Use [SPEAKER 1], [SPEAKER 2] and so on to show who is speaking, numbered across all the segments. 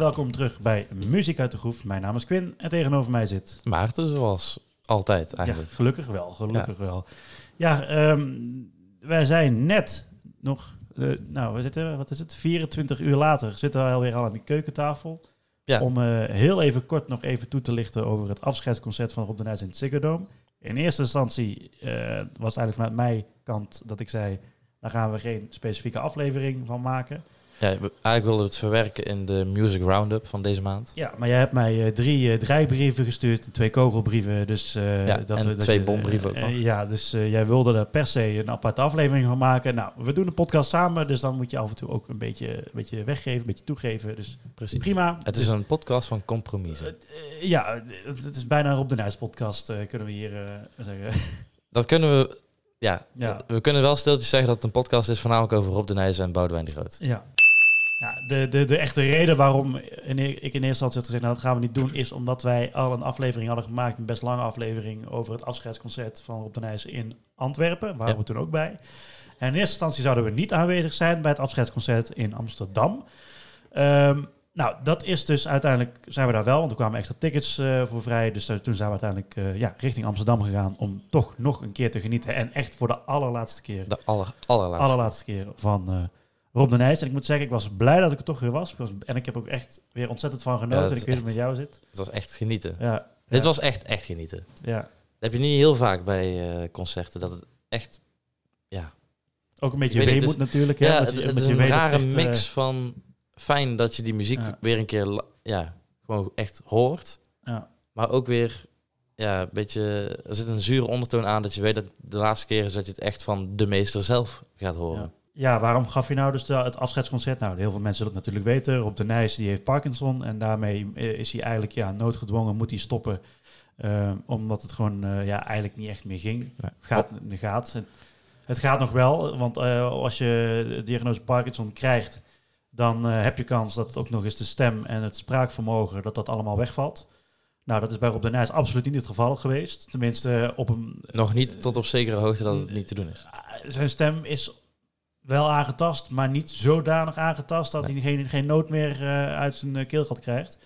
[SPEAKER 1] Welkom terug bij Muziek uit de Groef. Mijn naam is Quinn en tegenover mij zit...
[SPEAKER 2] Maarten, zoals altijd eigenlijk.
[SPEAKER 1] Ja, gelukkig wel, gelukkig wel. Ja, ehm, wij zijn net nog... eh, nou, we zitten, wat is het? 24 uur later zitten we alweer al aan die keukentafel.
[SPEAKER 2] Ja.
[SPEAKER 1] Om eh, heel even kort nog even toe te lichten over het afscheidsconcert van Rob de Nijs in het Ziggo Dome. In eerste instantie eh, was het eigenlijk vanuit mijn kant dat ik zei... daar gaan we geen specifieke aflevering van maken.
[SPEAKER 2] Ja, we, eigenlijk wilden we het verwerken in de Music Roundup van deze maand.
[SPEAKER 1] Ja, maar jij hebt mij eh, drie uh, draaibrieven gestuurd twee kogelbrieven. Dus, uh,
[SPEAKER 2] ja, dat, en dat twee je, bombrieven ook nog.
[SPEAKER 1] ja, dus jij wilde er per se een aparte aflevering van maken. Nou, we doen een podcast samen, dus dan moet je af en toe ook een beetje, een beetje weggeven, een beetje toegeven. Dus
[SPEAKER 2] Precies.
[SPEAKER 1] prima.
[SPEAKER 2] Het is een podcast van compromissen.
[SPEAKER 1] ja, het is bijna een Rob de Nijs podcast, kunnen we hier zeggen.
[SPEAKER 2] Dat kunnen we... Ja, ja, we kunnen wel stiltjes zeggen dat het een podcast is voornamelijk over Rob de Nijs en Boudewijn de Groot.
[SPEAKER 1] Ja, ja, de, de, de echte reden waarom ik in eerste instantie had gezegd, nou dat gaan we niet doen, is omdat wij al een aflevering hadden gemaakt, een best lange aflevering over het afscheidsconcert van Rob de Nijs in Antwerpen, waar
[SPEAKER 2] Ja.
[SPEAKER 1] we toen ook bij. En in eerste instantie zouden we niet aanwezig zijn bij het afscheidsconcert in Amsterdam. Ehm, nou, dat is dus uiteindelijk, zijn we daar wel, want er kwamen extra tickets eh, voor vrij. Dus toen zijn we uiteindelijk eh, ja, richting Amsterdam gegaan om toch nog een keer te genieten. En echt voor de allerlaatste keer
[SPEAKER 2] De aller, allerlaatste.
[SPEAKER 1] allerlaatste keer van eh, Rob de Nijs. En ik moet zeggen, ik was blij dat ik er toch weer was. En ik heb ook echt weer ontzettend van genoten.
[SPEAKER 2] Ja, dat
[SPEAKER 1] en ik weet hoe het
[SPEAKER 2] echt-
[SPEAKER 1] met jou zit.
[SPEAKER 2] Het was echt genieten.
[SPEAKER 1] Ja,
[SPEAKER 2] Dit was echt, echt genieten.
[SPEAKER 1] ja.
[SPEAKER 2] Dat heb je niet heel vaak bij eh, concerten, dat het echt... Ja,
[SPEAKER 1] Ook een beetje weemoed
[SPEAKER 2] het
[SPEAKER 1] natuurlijk.
[SPEAKER 2] ja,
[SPEAKER 1] hè,
[SPEAKER 2] het,
[SPEAKER 1] je-
[SPEAKER 2] het is
[SPEAKER 1] je
[SPEAKER 2] een rare
[SPEAKER 1] echt, eh,
[SPEAKER 2] mix van... Fijn dat je die muziek weer een keer ja, gewoon echt hoort.
[SPEAKER 1] ja.
[SPEAKER 2] Maar ook weer, ja, een beetje, er zit een zure ondertoon aan dat je weet dat de laatste keer is dat je het echt van de meester zelf gaat horen.
[SPEAKER 1] Ja. Ja, waarom gaf je nou dus het afscheidsconcert? Nou, heel veel mensen het natuurlijk weten. Rob de Nijs die heeft Parkinson en daarmee eh, is hij eigenlijk ja, noodgedwongen, moet hij stoppen. eh, omdat het gewoon eh, ja, eigenlijk niet echt meer ging.
[SPEAKER 2] Nee.
[SPEAKER 1] Gaat, gaat. Het, het gaat nog wel, want als je de diagnose Parkinson krijgt, dan heb je kans dat ook nog eens de stem en het spraakvermogen, dat dat allemaal wegvalt. Nou, dat is bij Rob de Nijs absoluut niet het geval geweest. Tenminste, op een...
[SPEAKER 2] Nog niet tot op zekere hoogte dat het niet te doen is.
[SPEAKER 1] Zijn stem is wel aangetast, maar niet zodanig aangetast dat
[SPEAKER 2] Nee.
[SPEAKER 1] hij geen, geen noot meer eh, uit zijn eh, keelgat krijgt.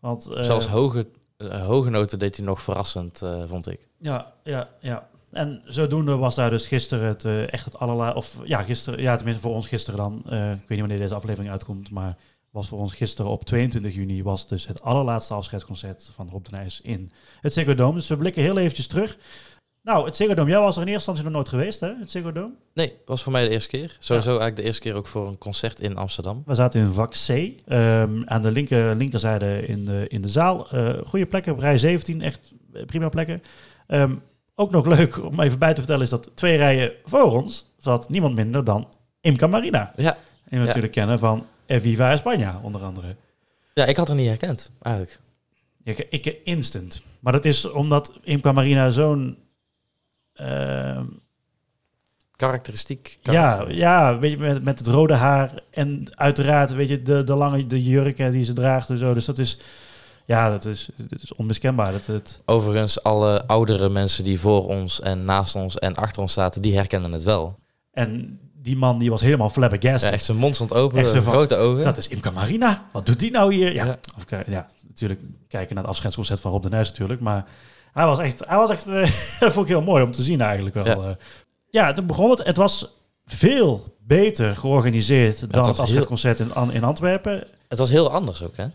[SPEAKER 1] Want, eh,
[SPEAKER 2] Zelfs hoge, hoge noten deed hij nog verrassend, vond ik.
[SPEAKER 1] Ja, ja, ja. En zodoende was daar dus gisteren het echt het allerlaatste, of ja, gisteren, ja, tenminste voor ons gisteren dan. ik weet niet wanneer deze aflevering uitkomt, maar was voor ons gisteren op 22 juni was dus het allerlaatste afscheidsconcert van Rob de Nijs in het Ziggo Dome. Dus we blikken heel eventjes terug. Nou, het Ziggo Dome, jij was er in eerste instantie nog nooit geweest, hè? Het Ziggo Dome.
[SPEAKER 2] Nee, was voor mij de eerste keer. Sowieso eigenlijk de eerste keer ook voor een concert in Amsterdam.
[SPEAKER 1] We zaten in vak C, ehm, aan de linker, linkerzijde in de, in de zaal. Eh goede plekken, op rij 17, echt prima plekken. Ehm, ook nog leuk om even bij te vertellen is dat twee rijen voor ons zat niemand minder dan Imca Marina.
[SPEAKER 2] Ja.
[SPEAKER 1] Die we
[SPEAKER 2] Ja.
[SPEAKER 1] natuurlijk kennen van Viva España, onder andere.
[SPEAKER 2] ja, ik had haar niet herkend, eigenlijk.
[SPEAKER 1] Ik, ik instant. Maar dat is omdat Imca Marina zo'n... ehm,
[SPEAKER 2] Karakteristiek.
[SPEAKER 1] Ja,
[SPEAKER 2] karakter.
[SPEAKER 1] ja weet je, met, met het rode haar en uiteraard weet je, de, de lange de jurken die ze draagt en zo. Dus dat is, ja, dat is, dat is onmiskenbaar. Dat het,
[SPEAKER 2] Overigens, alle oudere mensen die voor ons en naast ons en achter ons zaten, die herkennen het wel.
[SPEAKER 1] en die man die was helemaal
[SPEAKER 2] Ja,
[SPEAKER 1] flabbergasted.
[SPEAKER 2] echt zijn mond stond open,
[SPEAKER 1] Echt zo van,
[SPEAKER 2] grote ogen.
[SPEAKER 1] dat is Imca Marina. Wat doet die nou hier? Ja,
[SPEAKER 2] Ja.
[SPEAKER 1] Of, kijk- ja natuurlijk kijken naar het afscheidsconcert van Rob de Nijs natuurlijk. Maar hij was echt, hij was echt eh, dat vond ik heel mooi om te zien eigenlijk wel.
[SPEAKER 2] Ja.
[SPEAKER 1] Ja, ja toen begon het. Het was veel beter georganiseerd dan het
[SPEAKER 2] heel-
[SPEAKER 1] afscheidsconcert in, in Antwerpen.
[SPEAKER 2] Het was heel anders ook, hè?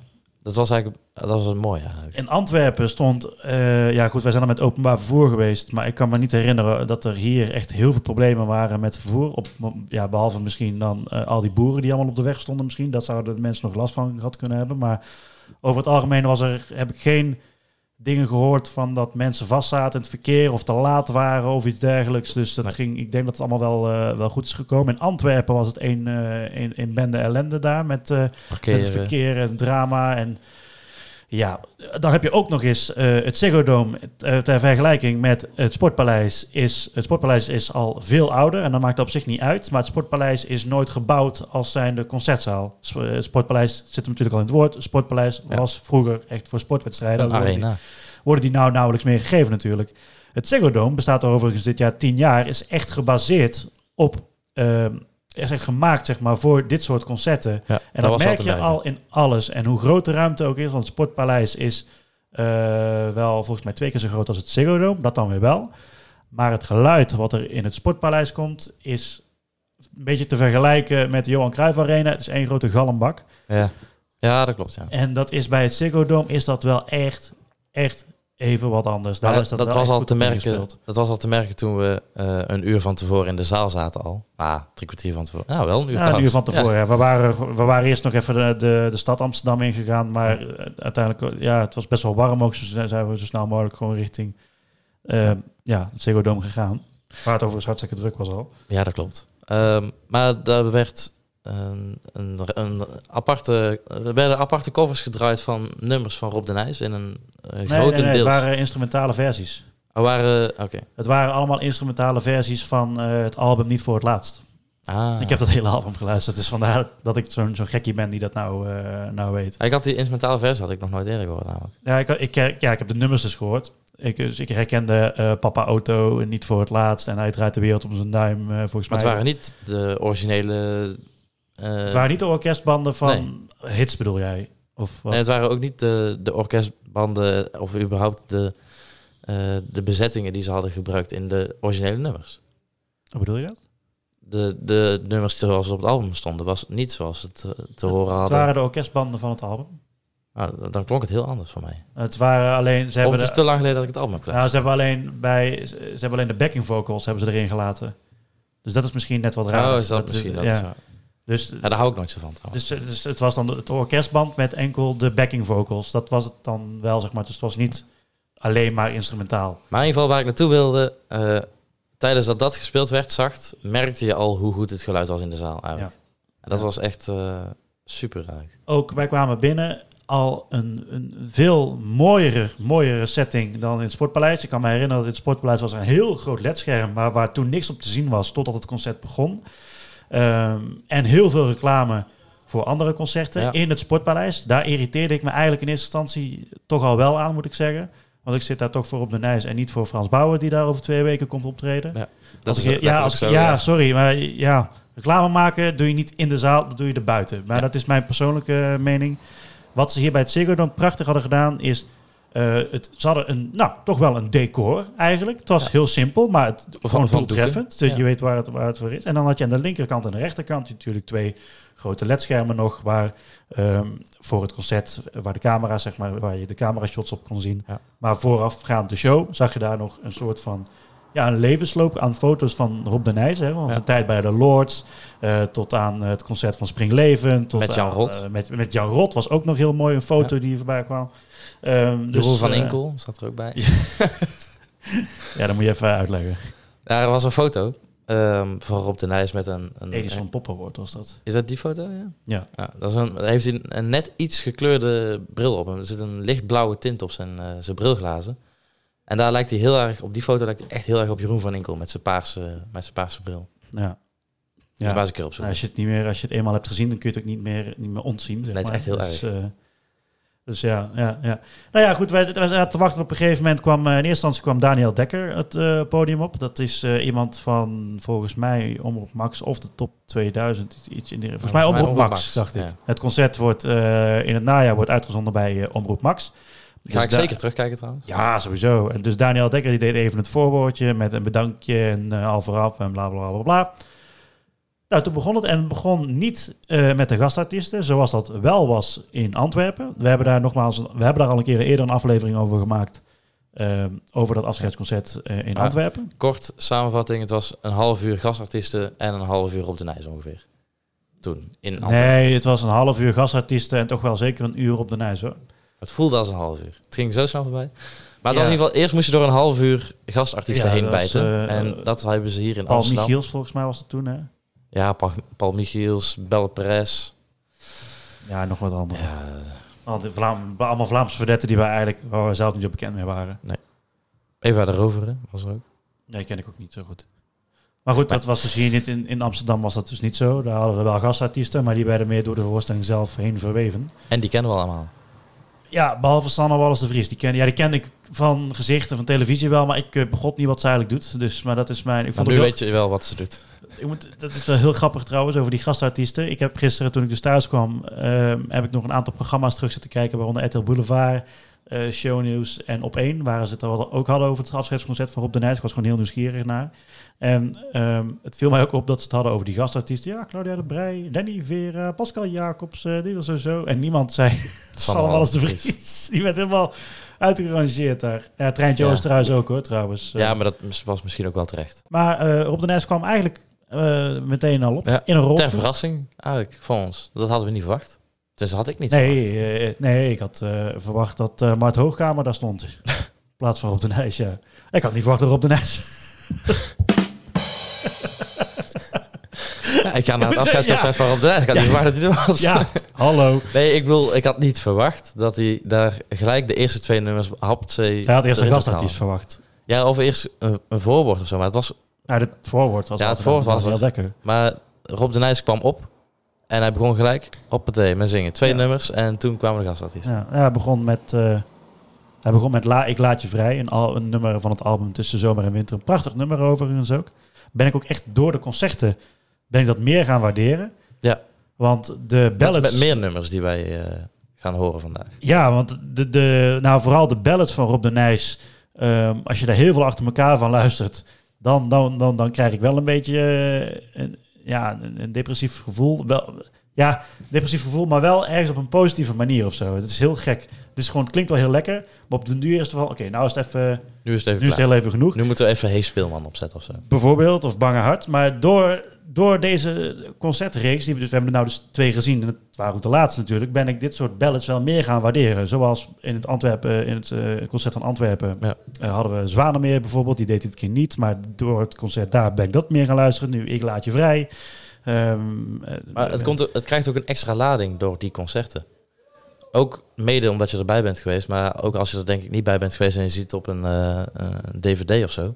[SPEAKER 2] Dat was eigenlijk dat was wel mooi eigenlijk.
[SPEAKER 1] In Antwerpen stond, eh, ja goed, wij zijn er met openbaar vervoer geweest, maar ik kan me niet herinneren dat er hier echt heel veel problemen waren met vervoer. Op, ja, behalve misschien dan eh, al die boeren die allemaal op de weg stonden misschien, dat zouden de mensen nog last van gehad kunnen hebben. Maar over het algemeen was er, heb ik geen dingen gehoord van dat mensen vastzaten in het verkeer of te laat waren of iets dergelijks. Dus dat
[SPEAKER 2] Nee.
[SPEAKER 1] ging, ik denk dat het allemaal wel, eh, wel goed is gekomen. In Antwerpen was het een, een, een bende ellende daar met... eh, met het verkeer en drama. En ja, dan heb je ook nog eens eh, het Ziggo Dome eh, ter vergelijking met het Sportpaleis. Is, het Sportpaleis is al veel ouder en dat maakt op zich niet uit. Maar het Sportpaleis is nooit gebouwd als zijnde concertzaal. Eh, Het Sportpaleis zit hem natuurlijk al in het woord. Het Sportpaleis
[SPEAKER 2] Ja.
[SPEAKER 1] was vroeger echt voor sportwedstrijden.
[SPEAKER 2] Een
[SPEAKER 1] Worden die-
[SPEAKER 2] arena.
[SPEAKER 1] worden die nou nauwelijks meer gegeven natuurlijk. Het Ziggo Dome bestaat er overigens dit jaar tien jaar, is echt gebaseerd op ehm, is echt gemaakt zeg maar, voor dit soort concerten.
[SPEAKER 2] Ja,
[SPEAKER 1] En dat, merk je al in alles. En hoe groot de ruimte ook is, want het Sportpaleis is eh, wel volgens mij twee keer zo groot als het Ziggo Dome. Dat dan weer wel. Maar het geluid wat er in het Sportpaleis komt, is een beetje te vergelijken met de Johan Cruijff Arena. Het is één grote galmbak.
[SPEAKER 2] Ja. ja, dat klopt. Ja.
[SPEAKER 1] En dat is bij het Ziggo Dome is dat wel echt, echt even wat anders. Daar
[SPEAKER 2] Maar
[SPEAKER 1] is
[SPEAKER 2] dat,
[SPEAKER 1] dat,
[SPEAKER 2] dat was al te merken. Dat was al te merken toen we eh, een uur van tevoren in de zaal zaten al. Ah, drie kwartier van tevoren. Ja, wel een uur.
[SPEAKER 1] Ja, een uur van tevoren. Ja. We, waren, we waren eerst nog even de, de, de stad Amsterdam ingegaan. Maar eh, uiteindelijk, ja, het was best wel warm ook. Dus zijn we zo snel mogelijk gewoon richting eh, ja, het Ziggo Dome gegaan. Waar het overigens hartstikke druk was al.
[SPEAKER 2] Ja, ja dat klopt. Ehm, maar daar werd een, een, een aparte, er werden aparte covers gedraaid van nummers van Rob de Nijs in een uh,
[SPEAKER 1] Nee, nee,
[SPEAKER 2] grotendeels.
[SPEAKER 1] nee, het waren instrumentale versies.
[SPEAKER 2] Oh, waren, oké.
[SPEAKER 1] Het waren allemaal instrumentale versies van eh, het album Niet voor het Laatst.
[SPEAKER 2] Ah.
[SPEAKER 1] Ik heb dat hele album geluisterd. Dus vandaar dat ik zo'n zo'n gekkie ben die dat nou, eh, nou weet.
[SPEAKER 2] Ik had die instrumentale versie had ik nog nooit eerder gehoord namelijk.
[SPEAKER 1] Ja ik, ik, eh, ja, ik heb de nummers dus gehoord. Ik, dus ik herkende eh, Papa Auto niet voor het laatst. En hij draait de wereld op zijn duim, eh, volgens
[SPEAKER 2] Maar
[SPEAKER 1] mij.
[SPEAKER 2] het waren niet de originele... eh,
[SPEAKER 1] Het waren niet de orkestbanden van hits, bedoel jij? Of wat?
[SPEAKER 2] Nee, het waren ook niet de, de orkestbanden of überhaupt de, eh, de bezettingen die ze hadden gebruikt in de originele nummers.
[SPEAKER 1] Hoe bedoel je dat?
[SPEAKER 2] De, de nummers zoals ze op het album stonden, was niet zoals het eh, te horen
[SPEAKER 1] Het
[SPEAKER 2] hadden.
[SPEAKER 1] waren de orkestbanden van het album.
[SPEAKER 2] Nou, dan klonk het heel anders voor mij.
[SPEAKER 1] Het waren alleen... Ze
[SPEAKER 2] Of
[SPEAKER 1] hebben,
[SPEAKER 2] het is te lang geleden dat ik het album heb
[SPEAKER 1] nou, ze hebben alleen bij... Ze hebben alleen de backing vocals hebben ze erin gelaten. Dus dat is misschien net wat raar.
[SPEAKER 2] oh, is dat misschien? Dat
[SPEAKER 1] ja. Dus,
[SPEAKER 2] ja, daar hou ik nooit zo van trouwens.
[SPEAKER 1] dus, dus het was dan het orkestband met enkel de backing vocals. Dat was het dan wel, zeg maar. Dus het was niet alleen maar instrumentaal.
[SPEAKER 2] Maar in ieder geval waar ik naartoe wilde, eh, tijdens dat dat gespeeld werd, zacht, merkte je al hoe goed het geluid was in de zaal eigenlijk. En dat
[SPEAKER 1] Ja.
[SPEAKER 2] was echt eh, super eigenlijk.
[SPEAKER 1] Ook wij kwamen binnen al een, een veel mooiere, mooiere setting dan in het Sportpaleis. Ik kan me herinneren dat in het Sportpaleis was een heel groot ledscherm... waar, waar toen niks op te zien was totdat het concert begon. Ehm, en heel veel reclame voor andere concerten
[SPEAKER 2] Ja.
[SPEAKER 1] in het Sportpaleis. Daar irriteerde ik me eigenlijk in eerste instantie toch al wel aan, moet ik zeggen. Want ik zit daar toch voor op de Nijs en niet voor Frans Bauer... die daar over twee weken komt optreden.
[SPEAKER 2] Dat
[SPEAKER 1] Als
[SPEAKER 2] is
[SPEAKER 1] ik- ja, als, ik-
[SPEAKER 2] zo,
[SPEAKER 1] ja, sorry, maar ja, reclame maken doe je niet in de zaal, dat doe je er buiten. Maar
[SPEAKER 2] Ja.
[SPEAKER 1] dat is mijn persoonlijke mening. Wat ze hier bij het Ziggo Dome prachtig hadden gedaan is, eh, het, ze hadden een, nou, toch wel een decor eigenlijk. Het was
[SPEAKER 2] Ja.
[SPEAKER 1] heel simpel, maar het, gewoon
[SPEAKER 2] van
[SPEAKER 1] doeltreffend.
[SPEAKER 2] doeken.
[SPEAKER 1] Dus je weet waar het, waar het voor is. En dan had je aan de linkerkant en de rechterkant natuurlijk twee grote ledschermen nog, waar ehm, voor het concert, waar de camera, zeg maar, waar je de camera shots op kon zien.
[SPEAKER 2] Ja.
[SPEAKER 1] Maar voorafgaand de show zag je daar nog een soort van ja, een levensloop aan foto's van Rob de Nijs. Hè, van
[SPEAKER 2] Ja.
[SPEAKER 1] zijn tijd bij de Lords, eh, tot aan het concert van Springleven. Tot
[SPEAKER 2] Met Jan
[SPEAKER 1] aan,
[SPEAKER 2] Rot.
[SPEAKER 1] eh, met, met Jan Rot was ook nog heel mooi een foto die voorbij kwam.
[SPEAKER 2] Jeroen
[SPEAKER 1] dus,
[SPEAKER 2] van
[SPEAKER 1] eh,
[SPEAKER 2] Inkel zat er ook bij.
[SPEAKER 1] Ja, dat moet je even uitleggen.
[SPEAKER 2] Ja, er was een foto ehm, van Rob de Nijs met een... een
[SPEAKER 1] Edison Poppenwoord was dat.
[SPEAKER 2] Is dat die foto? Ja.
[SPEAKER 1] Ja.
[SPEAKER 2] dat is een, daar heeft hij een, een net iets gekleurde bril op hem. Er zit een lichtblauwe tint op zijn, eh, zijn brilglazen. En daar lijkt hij heel erg, op die foto lijkt hij echt heel erg op Jeroen van Inkel met zijn paarse, met zijn paarse bril.
[SPEAKER 1] Ja.
[SPEAKER 2] Dus
[SPEAKER 1] Ja.
[SPEAKER 2] waar ze een keer op
[SPEAKER 1] Nou, als je het niet meer, als je het eenmaal hebt gezien, dan kun je het ook niet meer, niet meer ontzien. Zeg
[SPEAKER 2] Nee, het is
[SPEAKER 1] maar.
[SPEAKER 2] echt heel
[SPEAKER 1] dus, eh, dus ja, ja, ja. Nou ja, goed. Wij, wij zaten te wachten. Op een gegeven moment kwam eh, in eerste instantie kwam Daniel Dekker het eh, podium op. Dat is eh, iemand van volgens mij Omroep Max of de top 2000. iets- in die, volgens mij Omroep Max, dacht ik.
[SPEAKER 2] ja.
[SPEAKER 1] Het concert wordt in het najaar wordt uitgezonden bij Omroep Max.
[SPEAKER 2] Ga
[SPEAKER 1] Dus
[SPEAKER 2] ik zeker terugkijken trouwens.
[SPEAKER 1] Ja, sowieso. En dus Daniel Dekker die deed even het voorwoordje met een bedankje en al vooraf en bla bla bla bla. Nou, toen begon het en het begon niet eh, met de gastartiesten, zoals dat wel was in Antwerpen. We hebben daar nogmaals, we hebben daar al een keer eerder een aflevering over gemaakt. eh, over dat afscheidsconcert eh, in. Antwerpen.
[SPEAKER 2] Kort samenvatting, het was een half uur gastartiesten en een half uur op de Nijs ongeveer. Toen, in Antwerpen.
[SPEAKER 1] Nee, het was een half uur gastartiesten en toch wel zeker een uur op de Nijs hoor.
[SPEAKER 2] Het voelde als een half uur. Het ging zo snel voorbij. Maar het
[SPEAKER 1] Ja.
[SPEAKER 2] was in ieder geval, eerst moest je door een half uur gastartiesten
[SPEAKER 1] Ja,
[SPEAKER 2] heen
[SPEAKER 1] was,
[SPEAKER 2] bijten. en dat hebben ze hier in
[SPEAKER 1] Paul
[SPEAKER 2] Amsterdam.
[SPEAKER 1] Michiels volgens mij was het toen hè.
[SPEAKER 2] Ja, Paul, Michiels, Belle Perez.
[SPEAKER 1] Ja, nog wat andere.
[SPEAKER 2] Ja,
[SPEAKER 1] Al die Vlaam, allemaal Vlaamse verdetten die wij eigenlijk waar we zelf niet zo bekend mee waren.
[SPEAKER 2] Eva de Roveren was er ook.
[SPEAKER 1] Nee, ken ik ook niet zo goed. Maar goed, dat was dus hier niet in, in Amsterdam was dat dus niet zo. Daar hadden we wel gastartiesten, maar die werden meer door de voorstelling zelf heen verweven.
[SPEAKER 2] En die kennen we allemaal.
[SPEAKER 1] Ja, behalve Sanne Wallis de Vries. Die ken, ja, die ken ik van gezichten van televisie wel, maar ik uh, begot niet wat ze eigenlijk doet. Dus, maar dat is mijn... Ik
[SPEAKER 2] vond nu weet je wel wat ze doet.
[SPEAKER 1] Ik moet, dat is wel heel grappig trouwens, over die gastartiesten. Ik heb gisteren, toen ik dus thuis kwam, uh, heb ik nog een aantal programma's terug zitten kijken, waaronder RTL Boulevard, Shownieuws en Op 1, waar ze het ook hadden over het afscheidsconcert van Rob de Nijs. Ik was gewoon heel nieuwsgierig naar. En um, het viel mij ook op dat ze het hadden over die gastartiesten. Ja, Claudia de Brij, Danny Vera, Pascal Jacobs, uh, dit of zo, En niemand zei, zal alles de Vries. Die werd helemaal uitgerangeerd daar. Ja, Treintje ja. Oosterhuis ook hoor, trouwens.
[SPEAKER 2] Ja, maar dat was misschien ook wel terecht.
[SPEAKER 1] Maar uh, Rob de Nijs kwam eigenlijk uh, meteen al op.
[SPEAKER 2] Ja,
[SPEAKER 1] in een rol.
[SPEAKER 2] Ter verrassing eigenlijk van ons. Dat hadden we niet verwacht. Dus had ik niet
[SPEAKER 1] nee, verwacht. Uh, nee, ik had uh, verwacht dat uh, Mart Hoogkamer daar stond. in plaats van Rob de Nijs, ja. Ik had niet verwacht dat Rob de Nijs...
[SPEAKER 2] ja, ik ga naar het afscheidsconcert ja. van Rob de Nijs. Ik had niet verwacht dat hij er was.
[SPEAKER 1] Ja, hallo.
[SPEAKER 2] Nee, ik wil, ik had niet verwacht dat hij daar gelijk de eerste twee nummers had.
[SPEAKER 1] Hij had eerst een gastartiest verwacht.
[SPEAKER 2] Ja, of eerst een, een voorwoord of zo. Maar het was
[SPEAKER 1] ja, het voorwoord was
[SPEAKER 2] Ja, het voorwoord was
[SPEAKER 1] heel lekker.
[SPEAKER 2] Maar Rob de Nijs kwam op en hij begon gelijk op het met zingen. Twee nummers en toen kwamen de gastartiesten.
[SPEAKER 1] Ja, ja, hij begon met... Uh, hij begon met La, Ik Laat Je Vrij, een, al, een nummer van het album Tussen Zomer en Winter. Een prachtig nummer overigens ook. Ben ik ook echt door de concerten ben ik dat meer gaan waarderen.
[SPEAKER 2] Ja.
[SPEAKER 1] Want de ballads...
[SPEAKER 2] met meer nummers die wij uh, gaan horen vandaag.
[SPEAKER 1] Ja, want de, de, nou, vooral de ballads van Rob de Nijs... Um, als je daar heel veel achter elkaar van luistert dan, dan, dan, dan krijg ik wel een beetje uh, een, ja, een, een, depressief gevoel. Wel, ja, depressief gevoel, maar wel ergens op een positieve manier of zo. Het is heel gek. Het, is gewoon, het klinkt wel heel lekker, maar op de duur is het van, oké, nou is het even,
[SPEAKER 2] nu is het, even
[SPEAKER 1] nu is het heel even genoeg.
[SPEAKER 2] Nu moeten we even Hees Speelman opzetten of zo.
[SPEAKER 1] Bijvoorbeeld, of Bange Hart. Maar door, door deze concertreeks, die we dus, we hebben er nou dus twee gezien, en het waren ook de laatste natuurlijk, ben ik dit soort ballads wel meer gaan waarderen. Zoals in het, Antwerpen, in het uh, concert van Antwerpen ja. uh, hadden we Zwanemeer bijvoorbeeld, die deed dit keer niet, maar door het concert daar ben ik dat meer gaan luisteren. Nu, ik laat je vrij. Um,
[SPEAKER 2] maar het, komt, het krijgt ook een extra lading door die concerten. Ook mede omdat je erbij bent geweest, maar ook als je er denk ik niet bij bent geweest en je ziet het op een, uh, een DVD of zo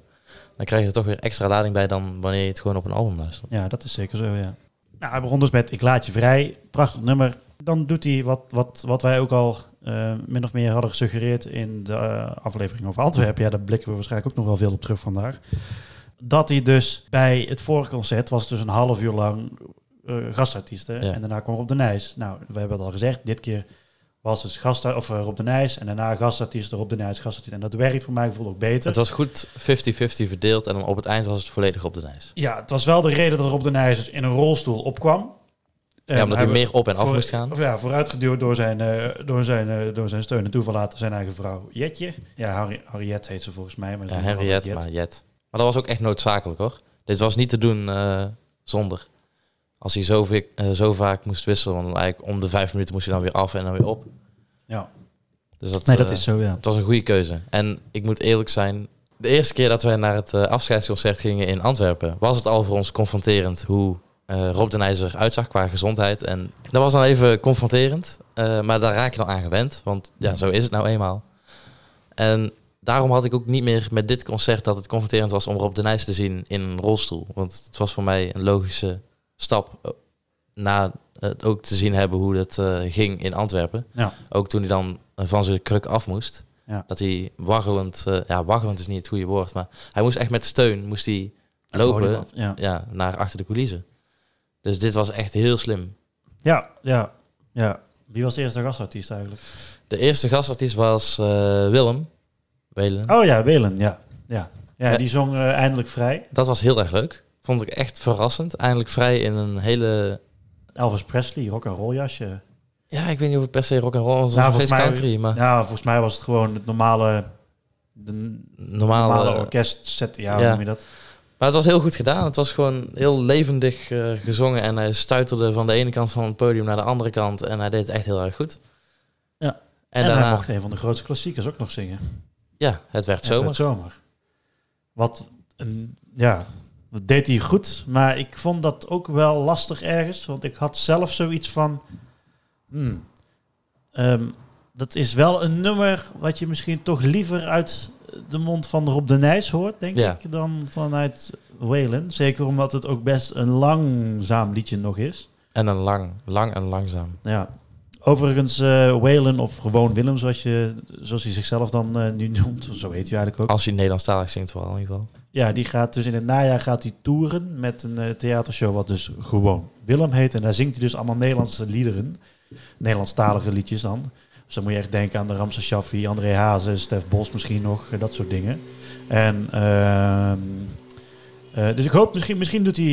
[SPEAKER 2] dan krijg je er toch weer extra lading bij dan wanneer je het gewoon op een album luistert.
[SPEAKER 1] Ja, dat is zeker zo, ja. Nou, hij begon dus met Ik laat je vrij, prachtig nummer. Dan doet hij wat, wat, wat wij ook al uh, min of meer hadden gesuggereerd in de uh, aflevering over Antwerpen. Ja, daar blikken we waarschijnlijk ook nog wel veel op terug vandaag. Dat hij dus bij het vorige concert was dus een half uur lang uh, gastartiest. Ja. En daarna kwam op de Nijs. Nou, we hebben het al gezegd, dit keer was dus gast, of uh, Rob de Nijs. En daarna gastartiest, Rob de Nijs, gastartiest. En dat werkt voor mij gevoel ook beter.
[SPEAKER 2] Het was goed 50-50 verdeeld. En dan op het eind was het volledig Rob de Nijs.
[SPEAKER 1] Ja, het was wel de reden dat Rob de Nijs dus in een rolstoel opkwam.
[SPEAKER 2] Ja, omdat hij, meer op en af moest gaan.
[SPEAKER 1] Of ja, vooruitgeduwd door zijn, uh, door, zijn, door zijn steun en toeverlaten zijn eigen vrouw Jetje. Ja, Harriet heet ze volgens mij. Maar
[SPEAKER 2] ja, Henriette, maar Jet. Maar dat was ook echt noodzakelijk hoor. Dit was niet te doen uh, zonder. Als hij zo, zo vaak moest wisselen, want eigenlijk om de vijf minuten moest hij dan weer af en dan weer op.
[SPEAKER 1] Ja.
[SPEAKER 2] Dus dat,
[SPEAKER 1] nee, dat is zo, ja.
[SPEAKER 2] Het was een goede keuze. En ik moet eerlijk zijn, de eerste keer dat wij naar het uh, afscheidsconcert gingen in Antwerpen, was het al voor ons confronterend hoe uh, Rob de Nijzer uitzag qua gezondheid. En dat was dan even confronterend, uh, maar daar raak je dan aan gewend, want ja, zo is het nou eenmaal. En daarom had ik ook niet meer met dit concert dat het confronterend was om Rob de Nijs te zien in een rolstoel. Want het was voor mij een logische stap na het ook te zien hebben hoe dat uh, ging in Antwerpen.
[SPEAKER 1] Ja.
[SPEAKER 2] Ook toen hij dan van zijn kruk af moest.
[SPEAKER 1] Ja.
[SPEAKER 2] Dat hij waggelend, uh, ja, waggelend is niet het goede woord, maar hij moest echt met steun moest hij lopen
[SPEAKER 1] ja.
[SPEAKER 2] ja. naar achter de coulissen. Dus dit was echt heel slim.
[SPEAKER 1] Ja, ja, ja. Wie was de eerste gastartiest eigenlijk?
[SPEAKER 2] De eerste gastartiest was uh, Willem. Welen.
[SPEAKER 1] Oh ja, Welen, ja. Ja, ja, die zong eindelijk vrij.
[SPEAKER 2] Dat was heel erg leuk. Vond ik echt verrassend. Eindelijk vrij in een hele
[SPEAKER 1] Elvis Presley, rock and roll jasje.
[SPEAKER 2] Ja, ik weet niet of het per se rock and roll was. Nou, volgens mij, country, maar
[SPEAKER 1] ja, volgens mij was het gewoon het normale, de normale, normale orkestset. Ja, ja. Hoe noem je dat?
[SPEAKER 2] Maar het was heel goed gedaan. Het was gewoon heel levendig uh, gezongen en hij stuiterde van de ene kant van het podium naar de andere kant en hij deed het echt heel erg goed.
[SPEAKER 1] Ja. En, en daarna hij mocht een van de grootste klassiekers ook nog zingen.
[SPEAKER 2] Ja, het werd zomer.
[SPEAKER 1] Het werd zomer. Wat een, ja, dat deed hij goed, maar ik vond dat ook wel lastig ergens. Want ik had zelf zoiets van... Hmm, um, dat is wel een nummer wat je misschien toch liever uit de mond van Rob de Nijs hoort, denk
[SPEAKER 2] ja.
[SPEAKER 1] ik, dan vanuit Whalen. Zeker omdat het ook best een langzaam liedje nog is.
[SPEAKER 2] En een lang, lang en langzaam.
[SPEAKER 1] Ja. Overigens, eh Waylon, of gewoon Willem, zoals, je, zoals hij zichzelf dan eh, nu noemt, zo heet hij eigenlijk ook.
[SPEAKER 2] Als hij Nederlandstalig zingt vooral in ieder geval.
[SPEAKER 1] Ja, die gaat dus in het najaar gaat hij toeren met een eh, theatershow wat dus gewoon Willem heet. En daar zingt hij dus allemaal Nederlandse liederen. Nederlandstalige liedjes dan. Dus dan moet je echt denken aan de Ramse Shaffi, André Hazes, Stef Bos misschien nog, eh, dat soort dingen. En ehm, eh, dus ik hoop, misschien, misschien doet hij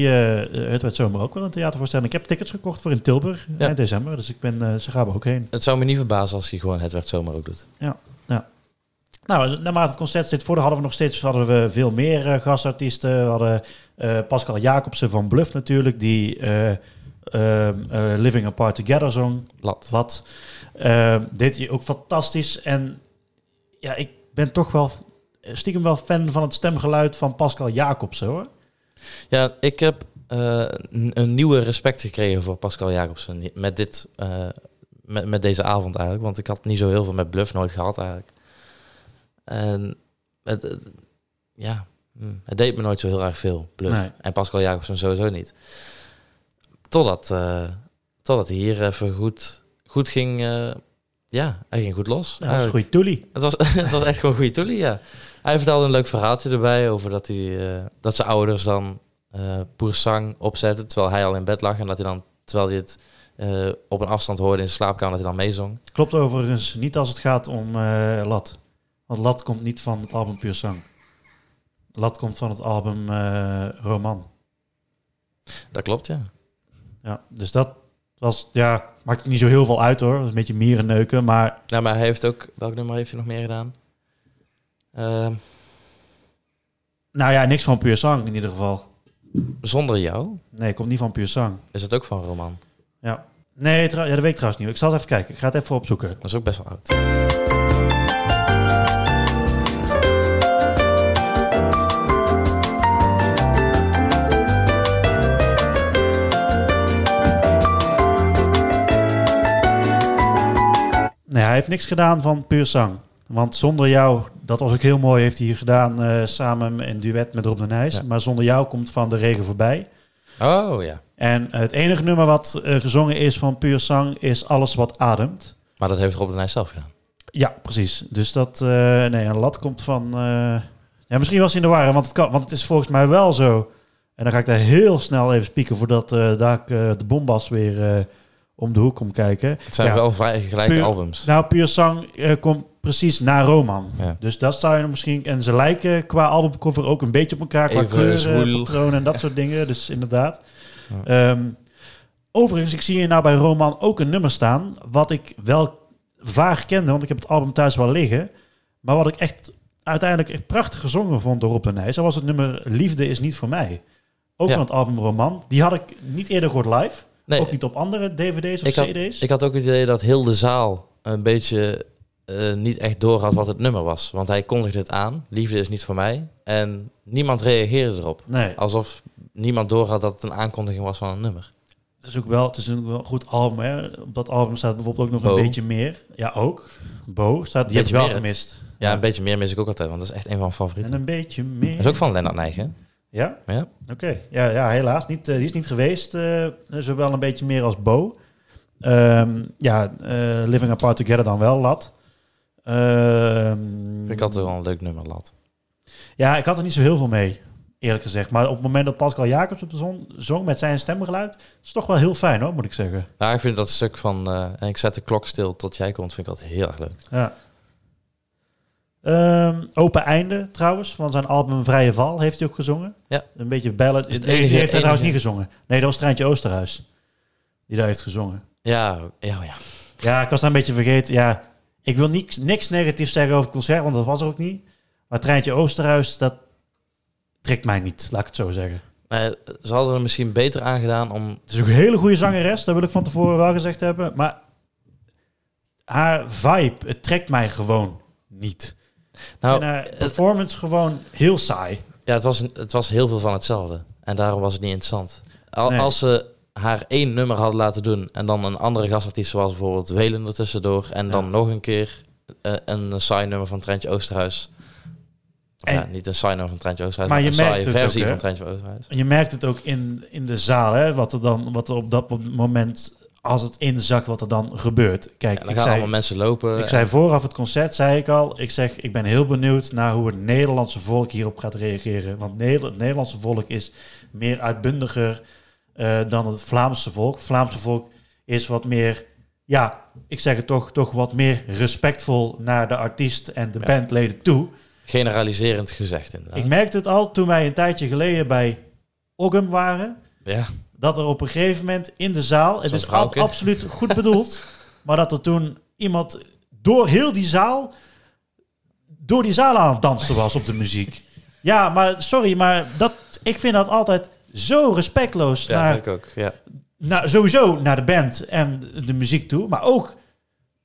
[SPEAKER 1] het werd zomer ook wel een theatervoorstelling. Ik heb tickets gekocht voor in Tilburg
[SPEAKER 2] Ja.
[SPEAKER 1] eind december, dus ik ben, ze gaan we ook heen.
[SPEAKER 2] Het zou me niet verbazen als hij gewoon Het werd zomer ook doet.
[SPEAKER 1] Nou, naarmate het concert steeds voor hadden we nog steeds hadden we veel meer eh, gastartiesten. We hadden eh, Pascal Jacobsen van Bluff natuurlijk, die eh, Living Apart Together zong.
[SPEAKER 2] Lat.
[SPEAKER 1] Ehm, deed hij ook fantastisch. En ja, ik ben toch wel stiekem wel fan van het stemgeluid van Pascal Jacobsen hoor.
[SPEAKER 2] Ja, ik heb een, nieuwe respect gekregen voor Pascal Jacobsen met, dit, met, met deze avond eigenlijk. Want ik had niet zo heel veel met Bluff nooit gehad eigenlijk. En het, het- ja, hm, het deed me nooit zo heel erg veel, Bluff.
[SPEAKER 1] Nee.
[SPEAKER 2] En Pascal Jacobsen sowieso niet. Totdat, totdat hij hier even goed, goed ging... eh, ja, hij ging goed los.
[SPEAKER 1] Ja, dat is een goede toelie.
[SPEAKER 2] Het was, het was echt gewoon een goede toelie, ja. Hij vertelde een leuk verhaaltje erbij over dat, hij, eh, dat zijn ouders dan Poersang opzetten terwijl hij al in bed lag. En dat hij dan, terwijl hij het op een afstand hoorde in zijn slaapkamer, dat hij dan meezong.
[SPEAKER 1] Klopt overigens niet als het gaat om Lat. Want Lat komt niet van het album Pure Sang. Lat komt van het album eh, Roman.
[SPEAKER 2] Dat klopt, ja.
[SPEAKER 1] Ja, dus dat was, ja, maakt niet zo heel veel uit hoor. Dat is een beetje mierenneuken, maar
[SPEAKER 2] Nou, maar hij heeft ook, welk nummer heeft hij nog meer gedaan? Ehm,
[SPEAKER 1] nou ja, niks van Pure Sang in ieder geval.
[SPEAKER 2] zonder jou
[SPEAKER 1] Nee, komt niet van Pure Sang.
[SPEAKER 2] is het ook van Roman.
[SPEAKER 1] Ja. Nee, ja, dat weet ik trouwens niet. Ik zal het even kijken. Ik ga het even opzoeken.
[SPEAKER 2] Dat is ook best wel oud.
[SPEAKER 1] Nee, hij heeft niks gedaan van Pure Sang. Want zonder jou, dat was ook heel mooi, heeft hij hier gedaan eh, samen in duet met Rob de Nijs.
[SPEAKER 2] Ja.
[SPEAKER 1] Maar zonder jou komt van de regen voorbij.
[SPEAKER 2] Oh ja.
[SPEAKER 1] En het enige nummer wat eh, gezongen is van Pure Sang is Alles wat ademt.
[SPEAKER 2] Maar dat heeft Rob de Nijs zelf gedaan.
[SPEAKER 1] Ja, precies. Dus dat, eh, nee, een lat komt van, ja, misschien was hij in de war, want het, kan, want het is volgens mij wel zo. En dan ga ik daar heel snel even spieken voordat daar ik, de bombas weer om de hoek kom kijken.
[SPEAKER 2] Het zijn
[SPEAKER 1] Ja.
[SPEAKER 2] wel vrij gelijke albums.
[SPEAKER 1] Nou, Pure Sang eh, komt precies na Roman.
[SPEAKER 2] Ja.
[SPEAKER 1] Dus dat zou je misschien... En ze lijken qua albumcover ook een beetje op elkaar. Qua
[SPEAKER 2] Even
[SPEAKER 1] kleuren,
[SPEAKER 2] zwoel.
[SPEAKER 1] patronen en dat soort dingen. Dus inderdaad. Ehm, overigens, ik zie hier nou bij Roman ook een nummer staan... wat ik wel vaag kende, want ik heb het album thuis wel liggen. Maar wat ik echt uiteindelijk echt prachtig gezongen vond door Rob de Nijs... dat was het nummer Liefde is niet voor mij. Ook van het album Roman. Die had ik niet eerder gehoord live.
[SPEAKER 2] Nee,
[SPEAKER 1] Ook niet op andere dvd's of
[SPEAKER 2] Ik had-
[SPEAKER 1] cd's.
[SPEAKER 2] Ik had ook het idee dat heel de zaal een beetje eh, niet echt door had wat het nummer was. Want hij kondigde het aan. Liefde is niet voor mij. En niemand reageerde erop.
[SPEAKER 1] nee.
[SPEAKER 2] Alsof niemand door had dat het een aankondiging was van een nummer.
[SPEAKER 1] Het is ook wel, het is ook wel een goed album. Hè? Op dat album staat bijvoorbeeld ook nog
[SPEAKER 2] Bo.
[SPEAKER 1] een beetje meer. Ja, ook. Bo staat, die heb
[SPEAKER 2] Beetje
[SPEAKER 1] wel
[SPEAKER 2] meer,
[SPEAKER 1] gemist.
[SPEAKER 2] Ja, een beetje meer mis ik ook altijd, want dat is echt een van mijn
[SPEAKER 1] En
[SPEAKER 2] favorieten.
[SPEAKER 1] een beetje meer.
[SPEAKER 2] Dat is ook van Lennart Nijgen.
[SPEAKER 1] Ja?
[SPEAKER 2] Ja.
[SPEAKER 1] Oké. Ja, ja, helaas. Niet, eh, die is niet geweest. eh zowel een beetje meer als Bo. Ehm, ja, eh, Living Apart Together dan wel, Lat. Ehm,
[SPEAKER 2] Vind ik altijd wel een leuk nummer, Lat.
[SPEAKER 1] Ja, ik had er niet zo heel veel mee, eerlijk gezegd. Maar op het moment dat Pascal Jacobs op de zon zong met zijn stemgeluid... is toch wel heel fijn, hoor, moet ik zeggen.
[SPEAKER 2] Ja, ik vind dat stuk van... en ik zet de klok stil tot jij komt, vind ik altijd heel erg leuk.
[SPEAKER 1] Ja. Ehm, open einde trouwens, van zijn album Vrije Val heeft hij ook gezongen.
[SPEAKER 2] Ja.
[SPEAKER 1] Een beetje ballad.
[SPEAKER 2] Is het
[SPEAKER 1] Nee, die
[SPEAKER 2] enige-
[SPEAKER 1] heeft hij trouwens
[SPEAKER 2] enige-
[SPEAKER 1] niet gezongen. Nee, dat was Treintje Oosterhuis. Die daar heeft gezongen.
[SPEAKER 2] Ja, ja, ja.
[SPEAKER 1] Ja, ik was daar een beetje vergeten. Ja, ik wil niks, niks negatiefs zeggen over het concert, want dat was er ook niet. Maar Treintje Oosterhuis, dat trekt mij niet, laat ik het zo zeggen.
[SPEAKER 2] Maar ze hadden er misschien beter aan gedaan om...
[SPEAKER 1] Het is ook een hele goede zangeres, dat wil ik van tevoren wel gezegd hebben. Maar haar vibe, het trekt mij gewoon niet.
[SPEAKER 2] Nou,
[SPEAKER 1] en haar performance gewoon heel saai.
[SPEAKER 2] Ja, het was, het was heel veel van hetzelfde. En daarom was het niet interessant. Al,
[SPEAKER 1] Nee.
[SPEAKER 2] Als ze haar één nummer hadden laten doen en dan een andere gastartiest zoals bijvoorbeeld Welen er tussendoor en dan nog een keer eh, een saai nummer van Treintje Oosterhuis.
[SPEAKER 1] En-
[SPEAKER 2] ja, niet een saai nummer van Treintje Oosterhuis,
[SPEAKER 1] Maar
[SPEAKER 2] maar,
[SPEAKER 1] je
[SPEAKER 2] een
[SPEAKER 1] merkt
[SPEAKER 2] saaie
[SPEAKER 1] het
[SPEAKER 2] versie
[SPEAKER 1] ook,
[SPEAKER 2] van Treintje Oosterhuis.
[SPEAKER 1] En je merkt het ook in, in de zaal, hè, wat er dan wat er op dat moment als het inzakt wat er dan gebeurt. Kijk,
[SPEAKER 2] En dan
[SPEAKER 1] ik
[SPEAKER 2] gaan
[SPEAKER 1] zei,
[SPEAKER 2] allemaal mensen lopen.
[SPEAKER 1] ik zei vooraf het concert, zei ik al, ik zeg, ik ben heel benieuwd naar hoe het Nederlandse volk hierop gaat reageren. Want het Nederlandse volk is meer uitbundiger eh, dan het Vlaamse volk. Het Vlaamse volk is wat meer, ja, ik zeg het toch, toch wat meer respectvol naar de artiest en de
[SPEAKER 2] Ja.
[SPEAKER 1] bandleden toe.
[SPEAKER 2] Generaliserend gezegd inderdaad.
[SPEAKER 1] Ik merkte het al toen wij een tijdje geleden bij Oggum waren,
[SPEAKER 2] ja,
[SPEAKER 1] dat er op een gegeven moment in de zaal, het is ab- absoluut goed bedoeld, maar dat er toen iemand door heel die zaal, door die zaal aan het dansen was op de muziek. Ja, maar sorry, maar dat, ik vind dat altijd zo respectloos
[SPEAKER 2] ja
[SPEAKER 1] naar,
[SPEAKER 2] ik ook. Ja.
[SPEAKER 1] naar, sowieso naar de band en de muziek toe, maar ook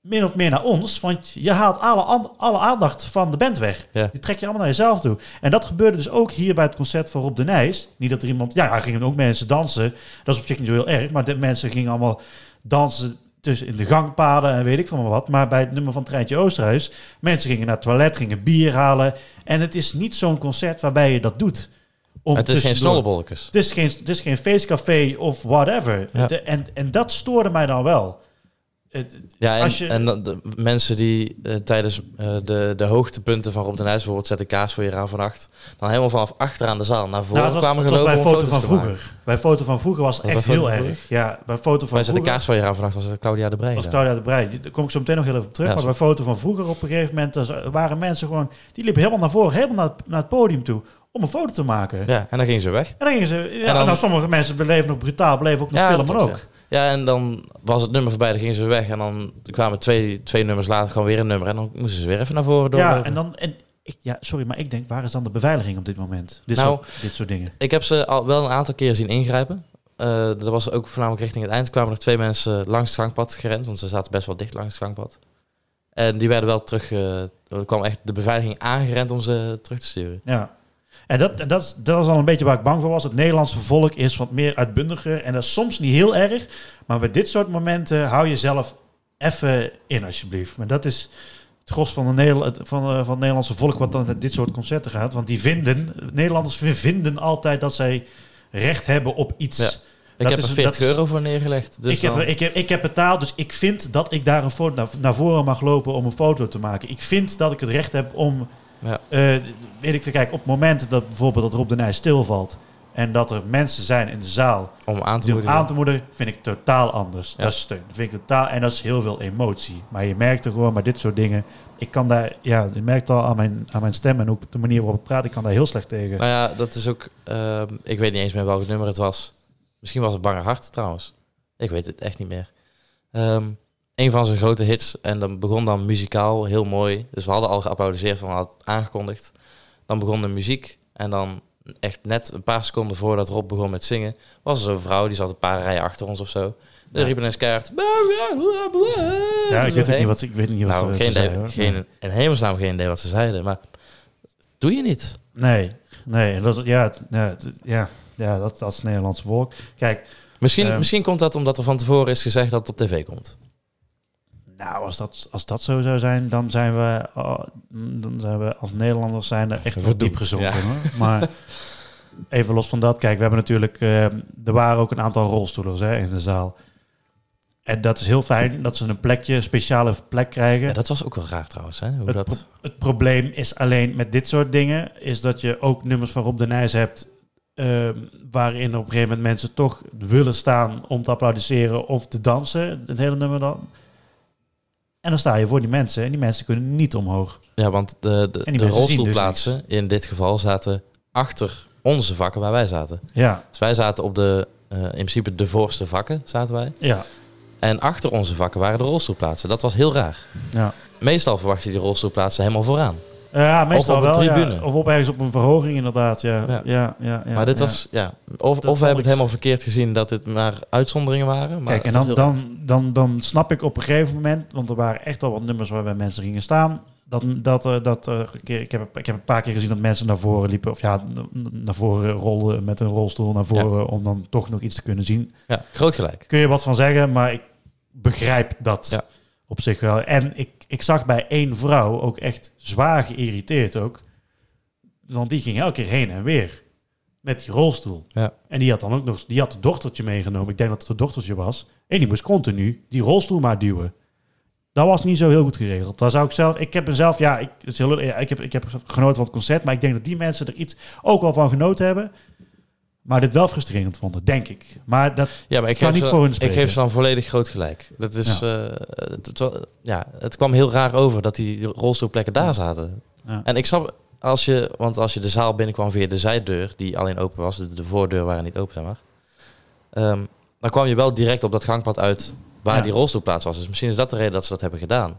[SPEAKER 1] min of meer naar ons, want je haalt alle, alle aandacht van de band weg.
[SPEAKER 2] Ja.
[SPEAKER 1] Die trek je allemaal naar jezelf toe. En dat gebeurde dus ook hier bij het concert van Rob de Nijs. Niet dat er iemand... Ja, er gingen ook mensen dansen. Dat is op zich niet zo heel erg. Maar de mensen gingen allemaal dansen tussen in de gangpaden en weet ik van wat. Maar bij het nummer van Treintje Oosterhuis... Mensen gingen naar het toilet, gingen bier halen. En het is niet zo'n concert waarbij je dat doet. Om
[SPEAKER 2] Het is geen snollebolletjes.
[SPEAKER 1] het is geen, het is geen feestcafé of whatever.
[SPEAKER 2] Ja.
[SPEAKER 1] En, en dat stoorde mij dan wel. Het,
[SPEAKER 2] Ja, en,
[SPEAKER 1] Als je-
[SPEAKER 2] en dan de mensen die eh, tijdens eh, de, de hoogtepunten van Rob de Nijs bijvoorbeeld zetten kaas voor je aan van acht, dan helemaal vanaf achteraan de zaal naar voren
[SPEAKER 1] nou, was,
[SPEAKER 2] kwamen gelopen
[SPEAKER 1] bij
[SPEAKER 2] om
[SPEAKER 1] foto van vroeger. Bij foto van vroeger was echt heel erg. Ja, bij foto van
[SPEAKER 2] Wij zetten kaas voor je aan van acht, was Claudia de Breij.
[SPEAKER 1] was. Claudia de Breij. Daar kom ik zo meteen nog heel even op terug.
[SPEAKER 2] Ja,
[SPEAKER 1] maar bij foto van vroeger op een gegeven moment waren mensen gewoon... Die liepen helemaal naar voren, helemaal naar het, naar het podium toe om een foto te maken.
[SPEAKER 2] Ja, en dan gingen ze weg.
[SPEAKER 1] En dan gingen ze... Ja,
[SPEAKER 2] En dan-
[SPEAKER 1] nou, sommige mensen bleven nog brutaal, bleven ook nog
[SPEAKER 2] Ja,
[SPEAKER 1] filmen ook.
[SPEAKER 2] Ja, en dan was het nummer voorbij, dan gingen ze weg. En dan kwamen twee, twee nummers later gewoon weer een nummer. En dan moesten ze weer even naar voren door.
[SPEAKER 1] Ja, en dan... En ik, ja, sorry, maar ik denk, waar is dan de beveiliging op dit moment? Dit,
[SPEAKER 2] Nou,
[SPEAKER 1] soort, dit soort dingen.
[SPEAKER 2] Ik heb ze al wel een aantal keer zien ingrijpen. Eh dat was ook voornamelijk richting het eind. kwamen er twee mensen langs het gangpad gerend, want ze zaten best wel dicht langs het gangpad. En die werden wel terug. eh, er kwam echt de beveiliging aangerend om ze terug te sturen.
[SPEAKER 1] Ja. En dat, en dat, dat was al een beetje waar ik bang voor was. Het Nederlandse volk is wat meer uitbundiger. En dat is soms niet heel erg. Maar bij dit soort momenten hou jezelf even in, alsjeblieft. Maar dat is het gros van, de Nederla- het- van, eh, van het Nederlandse volk wat dan naar dit soort concerten gaat. Want die vinden, Nederlanders vinden altijd dat zij recht hebben op iets.
[SPEAKER 2] Ja. Ik
[SPEAKER 1] Dat
[SPEAKER 2] heb
[SPEAKER 1] is-
[SPEAKER 2] er 40
[SPEAKER 1] dat is-
[SPEAKER 2] euro voor neergelegd. Dus
[SPEAKER 1] ik, heb, ik, heb, ik heb betaald, dus ik vind dat ik daar een foto naar, naar voren mag lopen om een foto te maken. Ik vind dat ik het recht heb om,
[SPEAKER 2] Ja.
[SPEAKER 1] eh, weet ik kijk, op het moment dat bijvoorbeeld dat Rob de Nijs stilvalt en dat er mensen zijn in de zaal
[SPEAKER 2] om aan te
[SPEAKER 1] die
[SPEAKER 2] moedigen.
[SPEAKER 1] aan te moedigen, vind ik totaal anders.
[SPEAKER 2] Ja.
[SPEAKER 1] Dat is steun. Dat vind ik totaal, en dat is heel veel emotie. Maar je merkt er gewoon bij dit soort dingen, ik kan daar, ja, je merkt al aan mijn, aan mijn stem en ook de manier waarop ik praat, ik kan daar heel slecht tegen.
[SPEAKER 2] Nou ja, dat is ook. ehm, ik weet niet eens meer welk nummer het was. Misschien was het Bange Hart trouwens. Ik weet het echt niet meer. Ehm, een van zijn grote hits. En dan begon dan muzikaal heel mooi. Dus we hadden al geapplaudiseerd van had aangekondigd. Dan begon de muziek. En dan echt net een paar seconden voordat Rob begon met zingen, was er zo'n vrouw die zat een paar rijen achter ons of zo.
[SPEAKER 1] Ja.
[SPEAKER 2] riep ineens keihard.
[SPEAKER 1] ja, ik weet ook niet wat, ik weet niet wat
[SPEAKER 2] Nou,
[SPEAKER 1] ze-
[SPEAKER 2] geen idee.
[SPEAKER 1] hoor.
[SPEAKER 2] geen, in hemelsnaam geen idee wat ze zeiden. Maar doe je niet.
[SPEAKER 1] Nee, nee. Dat is, ja, ja, ja, ja dat, dat is het Nederlandse volk. Kijk,
[SPEAKER 2] Misschien,
[SPEAKER 1] Ehm.
[SPEAKER 2] misschien komt dat omdat er van tevoren is gezegd dat het op tv komt.
[SPEAKER 1] Nou, als dat, als dat zo zou zijn, dan zijn we, oh, dan zijn we als Nederlanders zijn er echt wel diep gezonken.
[SPEAKER 2] ja.
[SPEAKER 1] Hoor. Maar even los van dat, kijk, we hebben natuurlijk, eh, er waren ook een aantal rolstoelers hè, in de zaal. En dat is heel fijn dat ze een plekje, een speciale plek krijgen.
[SPEAKER 2] Ja, dat was ook wel raar trouwens. Hè? Hoe
[SPEAKER 1] Het,
[SPEAKER 2] dat...
[SPEAKER 1] pro- het probleem is alleen met dit soort dingen, is dat je ook nummers van Rob de Nijs hebt, ehm, waarin op een gegeven moment mensen toch willen staan om te applaudisseren of te dansen, het hele nummer dan. En dan sta je voor die mensen en die mensen kunnen niet omhoog.
[SPEAKER 2] Ja, want de, de, de
[SPEAKER 1] dus
[SPEAKER 2] rolstoelplaatsen in dit geval zaten achter onze vakken waar wij zaten.
[SPEAKER 1] Ja,
[SPEAKER 2] Dus wij zaten op de, eh, in principe de voorste vakken zaten wij.
[SPEAKER 1] ja,
[SPEAKER 2] En achter onze vakken waren de rolstoelplaatsen. Dat was heel raar.
[SPEAKER 1] ja.
[SPEAKER 2] Meestal verwacht je die rolstoelplaatsen helemaal vooraan.
[SPEAKER 1] Ja, meestal
[SPEAKER 2] op een
[SPEAKER 1] wel. ja.
[SPEAKER 2] tribune.
[SPEAKER 1] Of op ergens op een verhoging inderdaad. Ja,
[SPEAKER 2] Ja.
[SPEAKER 1] ja, ja. ja,
[SPEAKER 2] maar dit
[SPEAKER 1] ja.
[SPEAKER 2] was, ja, of,
[SPEAKER 1] Dat
[SPEAKER 2] of we hebben het helemaal verkeerd gezien dat dit maar uitzonderingen waren. Maar
[SPEAKER 1] Kijk, en
[SPEAKER 2] het
[SPEAKER 1] dan, dan, dan, dan snap ik op een gegeven moment, want er waren echt wel wat nummers waarbij mensen gingen staan. Dat, dat, eh, dat, eh, ik, heb, ik heb een paar keer gezien dat mensen naar voren liepen, of ja, naar voren rolden met een rolstoel naar voren, om dan toch nog iets te kunnen zien.
[SPEAKER 2] Ja, groot gelijk.
[SPEAKER 1] Kun je wat van zeggen, maar ik begrijp dat
[SPEAKER 2] Ja.
[SPEAKER 1] Op zich wel. En ik, ik zag bij één vrouw ook echt zwaar geïrriteerd ook, want die ging elke keer heen en weer met die rolstoel.
[SPEAKER 2] Ja.
[SPEAKER 1] En die had dan ook nog, die had het dochtertje meegenomen. Ik denk dat het een dochtertje was. En die moest continu die rolstoel maar duwen. Dat was niet zo heel goed geregeld. Daar zou ik zelf, ik heb mezelf, ja, ik, het is heel, ja, ik, heb, ik heb genoten van het concert, maar ik denk dat die mensen er iets ook wel van genoten hebben. Maar dit wel frustrerend vonden, denk ik. Maar dat
[SPEAKER 2] Ja, maar ik
[SPEAKER 1] kan niet
[SPEAKER 2] ze,
[SPEAKER 1] voor hun
[SPEAKER 2] ik
[SPEAKER 1] spreken.
[SPEAKER 2] geef ze dan volledig groot gelijk. Dat is, ja. het, het ja, het kwam heel raar over dat die rolstoelplekken daar zaten.
[SPEAKER 1] Ja.
[SPEAKER 2] En ik snap, als je, want als je de zaal binnenkwam via de zijdeur, die alleen open was, de, de voordeur waren niet open, zeg maar. ehm, dan kwam je wel direct op dat gangpad uit waar
[SPEAKER 1] Ja.
[SPEAKER 2] die rolstoelplaats was. Dus misschien is dat de reden dat ze dat hebben gedaan.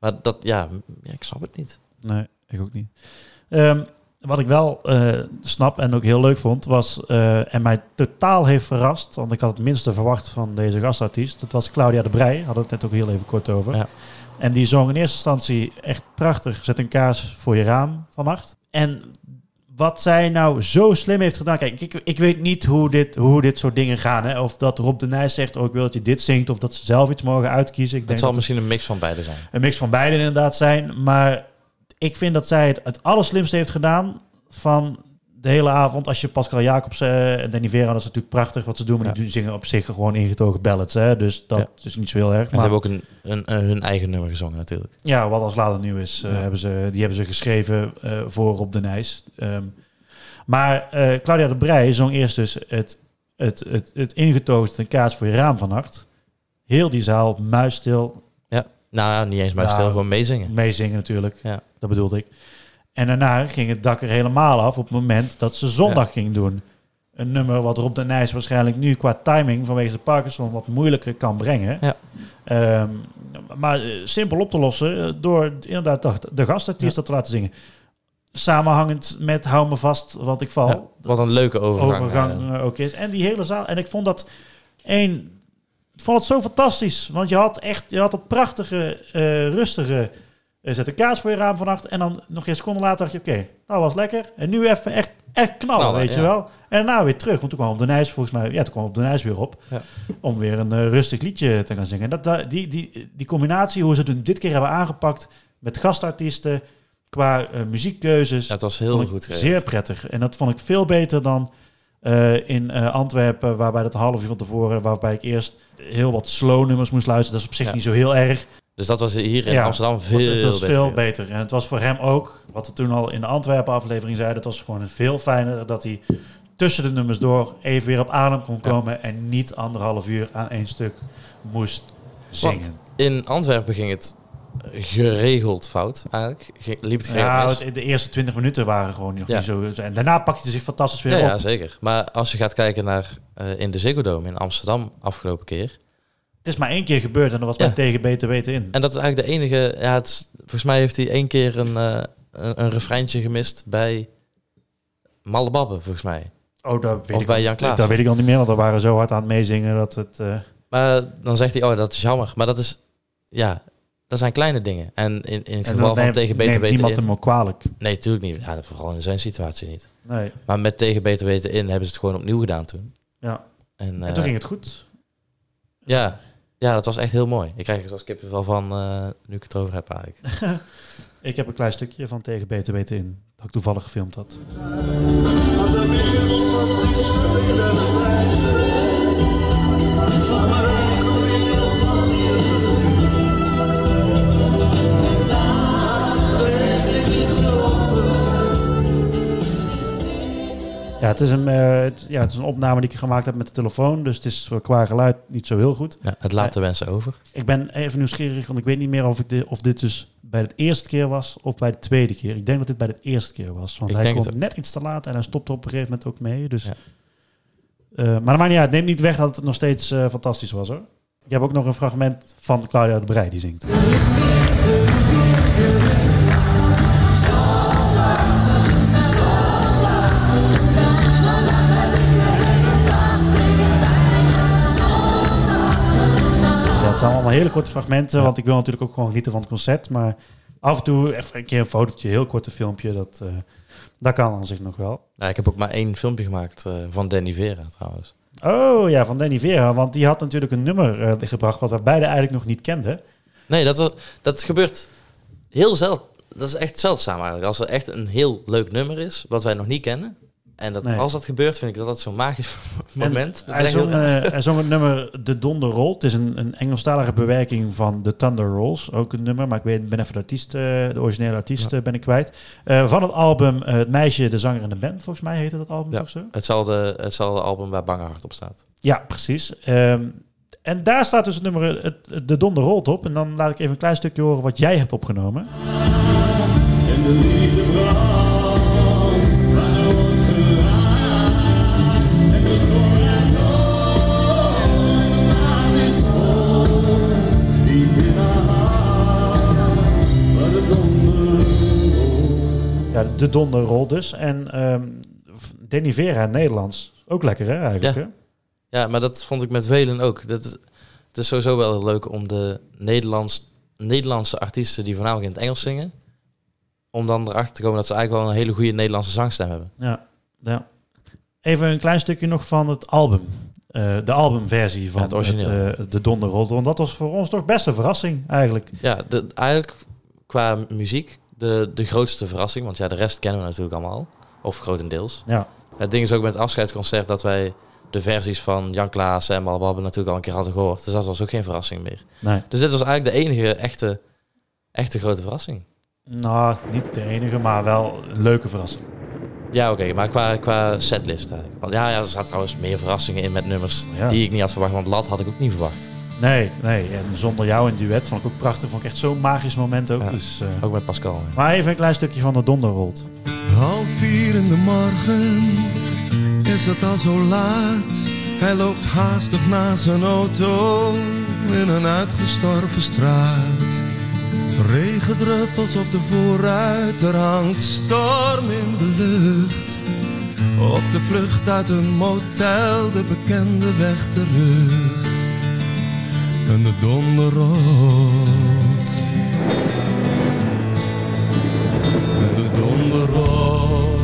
[SPEAKER 2] Maar dat, ja, ja ik snap het niet.
[SPEAKER 1] Nee, ik ook niet. Ehm, wat ik wel eh, snap en ook heel leuk vond, was eh, en mij totaal heeft verrast, want ik had het minste verwacht van deze gastartiest. Dat was Claudia de Brij, hadden we het net ook heel even kort over.
[SPEAKER 2] Ja.
[SPEAKER 1] En die zong in eerste instantie echt prachtig, zet een kaars voor je raam vannacht. En wat zij nou zo slim heeft gedaan. Kijk, ik, ik weet niet hoe dit, hoe dit soort dingen gaan. Hè? Of dat Rob de Nijs zegt, oh ik wil dat je dit zingt. Of dat ze zelf iets mogen uitkiezen. Ik
[SPEAKER 2] Het
[SPEAKER 1] denk
[SPEAKER 2] zal
[SPEAKER 1] dat
[SPEAKER 2] misschien een mix van beide zijn.
[SPEAKER 1] een mix van beide inderdaad zijn. Maar ik vind dat zij het het allerslimste heeft gedaan van de hele avond. Als je Pascal Jacobs eh, en Danny Vera, dat is natuurlijk prachtig wat ze doen. Maar
[SPEAKER 2] Ja.
[SPEAKER 1] die zingen op zich gewoon ingetogen ballads. Hè? Dus dat
[SPEAKER 2] Ja.
[SPEAKER 1] is niet zo heel erg.
[SPEAKER 2] En ze
[SPEAKER 1] Maar
[SPEAKER 2] hebben ook een, een, een- hun eigen nummer gezongen natuurlijk.
[SPEAKER 1] ja, wat als later nieuw is, eh,
[SPEAKER 2] Ja.
[SPEAKER 1] hebben ze, die hebben ze geschreven eh, voor Rob de Nijs. Ehm, maar eh, Claudia de Brij zong eerst dus het, het, het, het ingetogen ten kaas voor je raam vannacht. Heel die zaal muisstil,
[SPEAKER 2] Nou ja, niet eens maar
[SPEAKER 1] Ja.
[SPEAKER 2] stil, gewoon meezingen.
[SPEAKER 1] meezingen natuurlijk.
[SPEAKER 2] Ja.
[SPEAKER 1] Dat bedoelde ik. En daarna ging het dak er helemaal af op het moment dat ze zondag ging doen. Een nummer wat Rob de Nijs waarschijnlijk nu qua timing vanwege de Parkinson wat moeilijker kan brengen.
[SPEAKER 2] Ja.
[SPEAKER 1] Ehm, maar eh, simpel op te lossen eh, door inderdaad de, gastartiest dat te laten zingen. Samenhangend met Hou me vast, want ik val.
[SPEAKER 2] Ja, wat een leuke overgang.
[SPEAKER 1] overgang
[SPEAKER 2] eh,
[SPEAKER 1] ook is. En die hele zaal. En ik vond dat één. Ik vond het zo fantastisch. Want je had echt je had dat prachtige, eh, rustige. eh, zet een kaas voor je raam vannacht. En dan nog een seconde later dacht je: oké, nou was lekker. En nu even echt, echt knallen,
[SPEAKER 2] Knallen,
[SPEAKER 1] weet je wel. En daarna weer terug. Want toen kwam op de Nijs volgens mij. Ja, toen kwam op de Nijs weer op.
[SPEAKER 2] Ja.
[SPEAKER 1] Om weer een eh, rustig liedje te gaan zingen. En dat, dat, die, die, die combinatie, hoe ze het dit keer hebben aangepakt. Met gastartiesten. Qua muziekkeuzes.
[SPEAKER 2] Het was heel goed.
[SPEAKER 1] Zeer prettig. En dat vond ik veel beter dan eh, in eh, Antwerpen, waarbij dat een half uur van tevoren, waarbij ik eerst heel wat slow nummers moest luisteren. Dat is op zich
[SPEAKER 2] Ja.
[SPEAKER 1] niet zo heel erg.
[SPEAKER 2] Dus dat was hier in
[SPEAKER 1] Ja,
[SPEAKER 2] Amsterdam veel
[SPEAKER 1] het was
[SPEAKER 2] beter.
[SPEAKER 1] veel beter. En het was voor hem ook, wat we toen al in de Antwerpen aflevering zeiden, het was gewoon veel fijner dat hij tussen de nummers door even weer op adem kon
[SPEAKER 2] Ja.
[SPEAKER 1] komen en niet anderhalf uur aan één stuk moest zingen.
[SPEAKER 2] In Antwerpen ging het geregeld fout eigenlijk. Liep het
[SPEAKER 1] ja, het- de eerste twintig minuten waren gewoon nog
[SPEAKER 2] Ja.
[SPEAKER 1] niet zo. En daarna pakte hij zich fantastisch weer
[SPEAKER 2] Ja,
[SPEAKER 1] op.
[SPEAKER 2] ja, zeker. Maar als je gaat kijken naar eh, in de Ziggo Dome in Amsterdam afgelopen keer.
[SPEAKER 1] Het is maar één keer gebeurd en dat was
[SPEAKER 2] Ja.
[SPEAKER 1] tegen beter weten in.
[SPEAKER 2] En dat is eigenlijk de enige... Ja, het volgens mij heeft hij één keer een, eh een, een refreintje gemist bij Malle Babbe, volgens mij.
[SPEAKER 1] Oh, dat weet
[SPEAKER 2] Of
[SPEAKER 1] ik
[SPEAKER 2] bij Jan Klaassen.
[SPEAKER 1] Dat weet ik al niet meer, want we waren zo hard aan het meezingen dat het... eh,
[SPEAKER 2] Maar dan zegt hij, oh, dat is jammer. Maar dat is... Ja, dat zijn kleine dingen. En in, in het
[SPEAKER 1] en
[SPEAKER 2] geval van
[SPEAKER 1] neemt-
[SPEAKER 2] tegen beter weten
[SPEAKER 1] niemand
[SPEAKER 2] in...
[SPEAKER 1] hem ook kwalijk.
[SPEAKER 2] Nee, natuurlijk niet. Ja, vooral in zijn situatie niet.
[SPEAKER 1] Nee,
[SPEAKER 2] Maar met tegen beter weten in hebben ze het gewoon opnieuw gedaan toen.
[SPEAKER 1] ja.
[SPEAKER 2] En,
[SPEAKER 1] En
[SPEAKER 2] eh,
[SPEAKER 1] toen ging het goed.
[SPEAKER 2] Ja, ja, dat was echt heel mooi. Ik krijg er zoals kippenvel van eh, nu ik het erover heb eigenlijk.
[SPEAKER 1] Ik heb een klein stukje van tegen beter weten in. Dat ik toevallig gefilmd had. Ja, het is, een, eh, het- ja, het is een opname die ik gemaakt heb met de telefoon. Dus het is qua geluid niet zo heel goed.
[SPEAKER 2] Ja, het laat de wensen over.
[SPEAKER 1] Ik ben even nieuwsgierig, want ik weet niet meer of, ik dit, of dit dus bij de eerste keer was of bij de tweede keer. Ik denk dat dit bij de eerste keer was. Want
[SPEAKER 2] Ik
[SPEAKER 1] hij komt
[SPEAKER 2] het
[SPEAKER 1] net iets te laat en hij stopt er op een gegeven moment ook mee. Dus,
[SPEAKER 2] Ja.
[SPEAKER 1] Eh, maar dat maakt niet uit. Neem niet weg dat het nog steeds eh, fantastisch was hoor. Ik heb ook nog een fragment van Claudia de Brij die zingt. Zijn allemaal hele korte fragmenten,
[SPEAKER 2] Ja.
[SPEAKER 1] want ik wil natuurlijk ook gewoon genieten van het concert. Maar af en toe even een keer een fotootje, een heel korte filmpje, dat, eh, dat kan aan zich nog wel.
[SPEAKER 2] Ja, ik heb ook maar één filmpje gemaakt eh, van Danny Vera trouwens.
[SPEAKER 1] Oh ja, van Danny Vera, want die had natuurlijk een nummer eh, gebracht wat we beide eigenlijk nog niet kenden.
[SPEAKER 2] Nee, dat, dat gebeurt heel zeldzaam. Dat is echt zeldzaam eigenlijk. Als er echt een heel leuk nummer is, wat wij nog niet kennen. En dat,
[SPEAKER 1] Nee.
[SPEAKER 2] als dat gebeurt, vind ik dat dat zo'n magisch moment. Dat
[SPEAKER 1] Hij zong, eh, hij zong het nummer De Donder Roll. Het is een, een Engelstalige bewerking van The Thunder Rolls. Ook een nummer, maar ik weet, ben even de artiest, eh, de originele artiest
[SPEAKER 2] Ja.
[SPEAKER 1] eh, ben ik kwijt. Eh, van het album Het Meisje, de Zanger en de Band. Volgens mij heette dat album
[SPEAKER 2] Ja.
[SPEAKER 1] toch zo?
[SPEAKER 2] hetzelfde, hetzelfde album waar Bange Hart op staat.
[SPEAKER 1] Ja, precies. Ehm, en daar staat dus het nummer het, het- De Donder Rolt op. En dan laat ik even een klein stukje horen wat jij hebt opgenomen.
[SPEAKER 3] En de liefde
[SPEAKER 1] Ja, De Donder Rolt dus. En ehm Danny Vera in Nederlands. Ook lekker hè eigenlijk
[SPEAKER 2] Ja.
[SPEAKER 1] hè?
[SPEAKER 2] Ja, maar dat vond ik met Welen ook. Dat is, het is sowieso wel leuk om de Nederlands, Nederlandse artiesten die voornamelijk in het Engels zingen, om dan erachter te komen dat ze eigenlijk wel een hele goede Nederlandse zangstem hebben.
[SPEAKER 1] Ja, ja. Even een klein stukje nog van het album. Eh, de albumversie van
[SPEAKER 2] Ja, het origineel.
[SPEAKER 1] eh, De Donder Rolt. Want dat was voor ons toch best een verrassing eigenlijk.
[SPEAKER 2] Ja, de, eigenlijk qua muziek de, de grootste verrassing, want ja, de rest kennen we natuurlijk allemaal, al, of grotendeels.
[SPEAKER 1] Ja,
[SPEAKER 2] Het ding is ook met het afscheidsconcert dat wij de versies van Jan Klaassen en Balbabbe natuurlijk al een keer hadden gehoord. Dus dat was ook geen verrassing meer.
[SPEAKER 1] nee.
[SPEAKER 2] Dus dit was eigenlijk de enige echte, echte grote verrassing.
[SPEAKER 1] Nou, niet de enige, maar wel een leuke verrassing.
[SPEAKER 2] Ja, oké, maar qua, qua setlist eigenlijk. Want ja, ja, er zaten trouwens meer verrassingen in met nummers
[SPEAKER 1] Ja.
[SPEAKER 2] die ik niet had verwacht. Want Lat had ik ook niet verwacht.
[SPEAKER 1] Nee, nee. En zonder jou in duet vond ik ook prachtig. Vond ik echt zo'n magisch moment ook.
[SPEAKER 2] Ja.
[SPEAKER 1] Dus, eh,
[SPEAKER 2] Ook met Pascal.
[SPEAKER 1] Maar even een klein stukje van De Donder Rolt.
[SPEAKER 3] Half vier in de morgen is het al zo laat. Hij loopt haastig naar zijn auto in een uitgestorven straat. Regendruppels op de voorruit, er hangt storm in de lucht. Op de vlucht uit een motel, de bekende weg terug. En de donder rolt. En de donder rolt.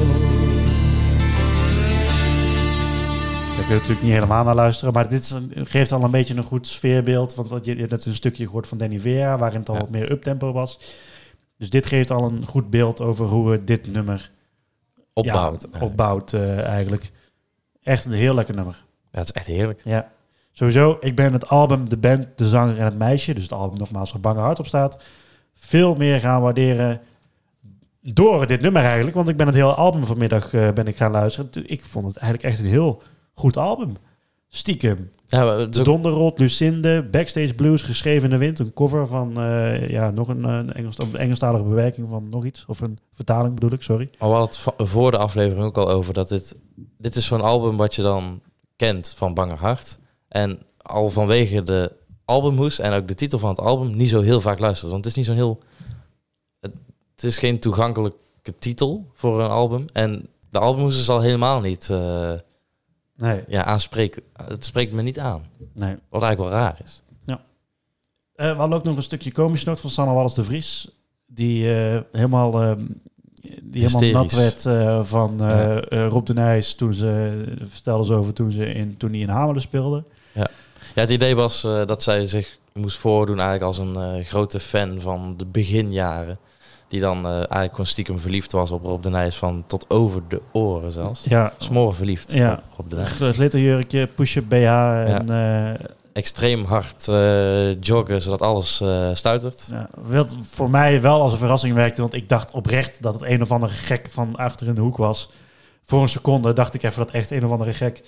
[SPEAKER 1] Daar kun je natuurlijk niet helemaal naar luisteren. Maar dit een- geeft al een beetje een goed sfeerbeeld. Want dat je, je hebt net een stukje gehoord van Danny Vera. Waarin het al
[SPEAKER 2] Ja.
[SPEAKER 1] wat meer uptempo was. Dus dit geeft al een goed beeld over hoe we dit nummer
[SPEAKER 2] Opbouwt.
[SPEAKER 1] ja, opbouwt eh, eigenlijk. Echt een heel lekker nummer.
[SPEAKER 2] Ja, het is echt heerlijk.
[SPEAKER 1] Ja. Sowieso, ik ben het album, de band, de zanger en het meisje, dus het album nogmaals waar Bange Hart op staat, veel meer gaan waarderen door dit nummer eigenlijk. Want ik ben het hele album vanmiddag eh, ben ik gaan luisteren. Ik vond het eigenlijk echt een heel goed album. Stiekem.
[SPEAKER 2] Ja, ook-
[SPEAKER 1] Donderrot, Lucinde, Backstage Blues, Geschreven in de Wind. Een cover van eh, ja, nog een, een Engels, een Engelstalige bewerking van nog iets. Of een vertaling bedoel ik, sorry.
[SPEAKER 2] al hadden het voor de aflevering ook al over dat dit... Dit is zo'n album wat je dan kent van Bange Hart. En al vanwege de albumhoes en ook de titel van het album niet zo heel vaak luistert. Want het is niet zo'n heel... Het, het is geen toegankelijke titel voor een album. En de albumhoes is al helemaal niet... eh,
[SPEAKER 1] Nee,
[SPEAKER 2] ja, aanspreek, het spreekt me niet aan.
[SPEAKER 1] nee.
[SPEAKER 2] Wat eigenlijk wel raar is.
[SPEAKER 1] Eh, we hadden ook nog een stukje komisch noot van Sanne Wallis de Vries. Die eh, helemaal, die helemaal nat werd eh, van
[SPEAKER 2] Ja.
[SPEAKER 1] eh, Rob de Nijs. Toen ze, vertelde ze over toen, ze in, toen hij in Hamelen speelde.
[SPEAKER 2] Ja, het idee was eh, dat zij zich moest voordoen eigenlijk als een eh, grote fan van de beginjaren. Die dan eh, eigenlijk gewoon stiekem verliefd was op Rob de Nijs van tot over de oren zelfs.
[SPEAKER 1] Ja,
[SPEAKER 2] Smoren verliefd
[SPEAKER 1] Ja.
[SPEAKER 2] op Rob de Nijs.
[SPEAKER 1] glitterjurkje, push-up BH en...
[SPEAKER 2] Extreem hard joggen zodat alles stuitert.
[SPEAKER 1] Ja, wat voor mij wel als een verrassing werkte, want ik dacht oprecht dat het een of andere gek van achter in de hoek was. Voor een seconde dacht ik even dat echt een of andere gek.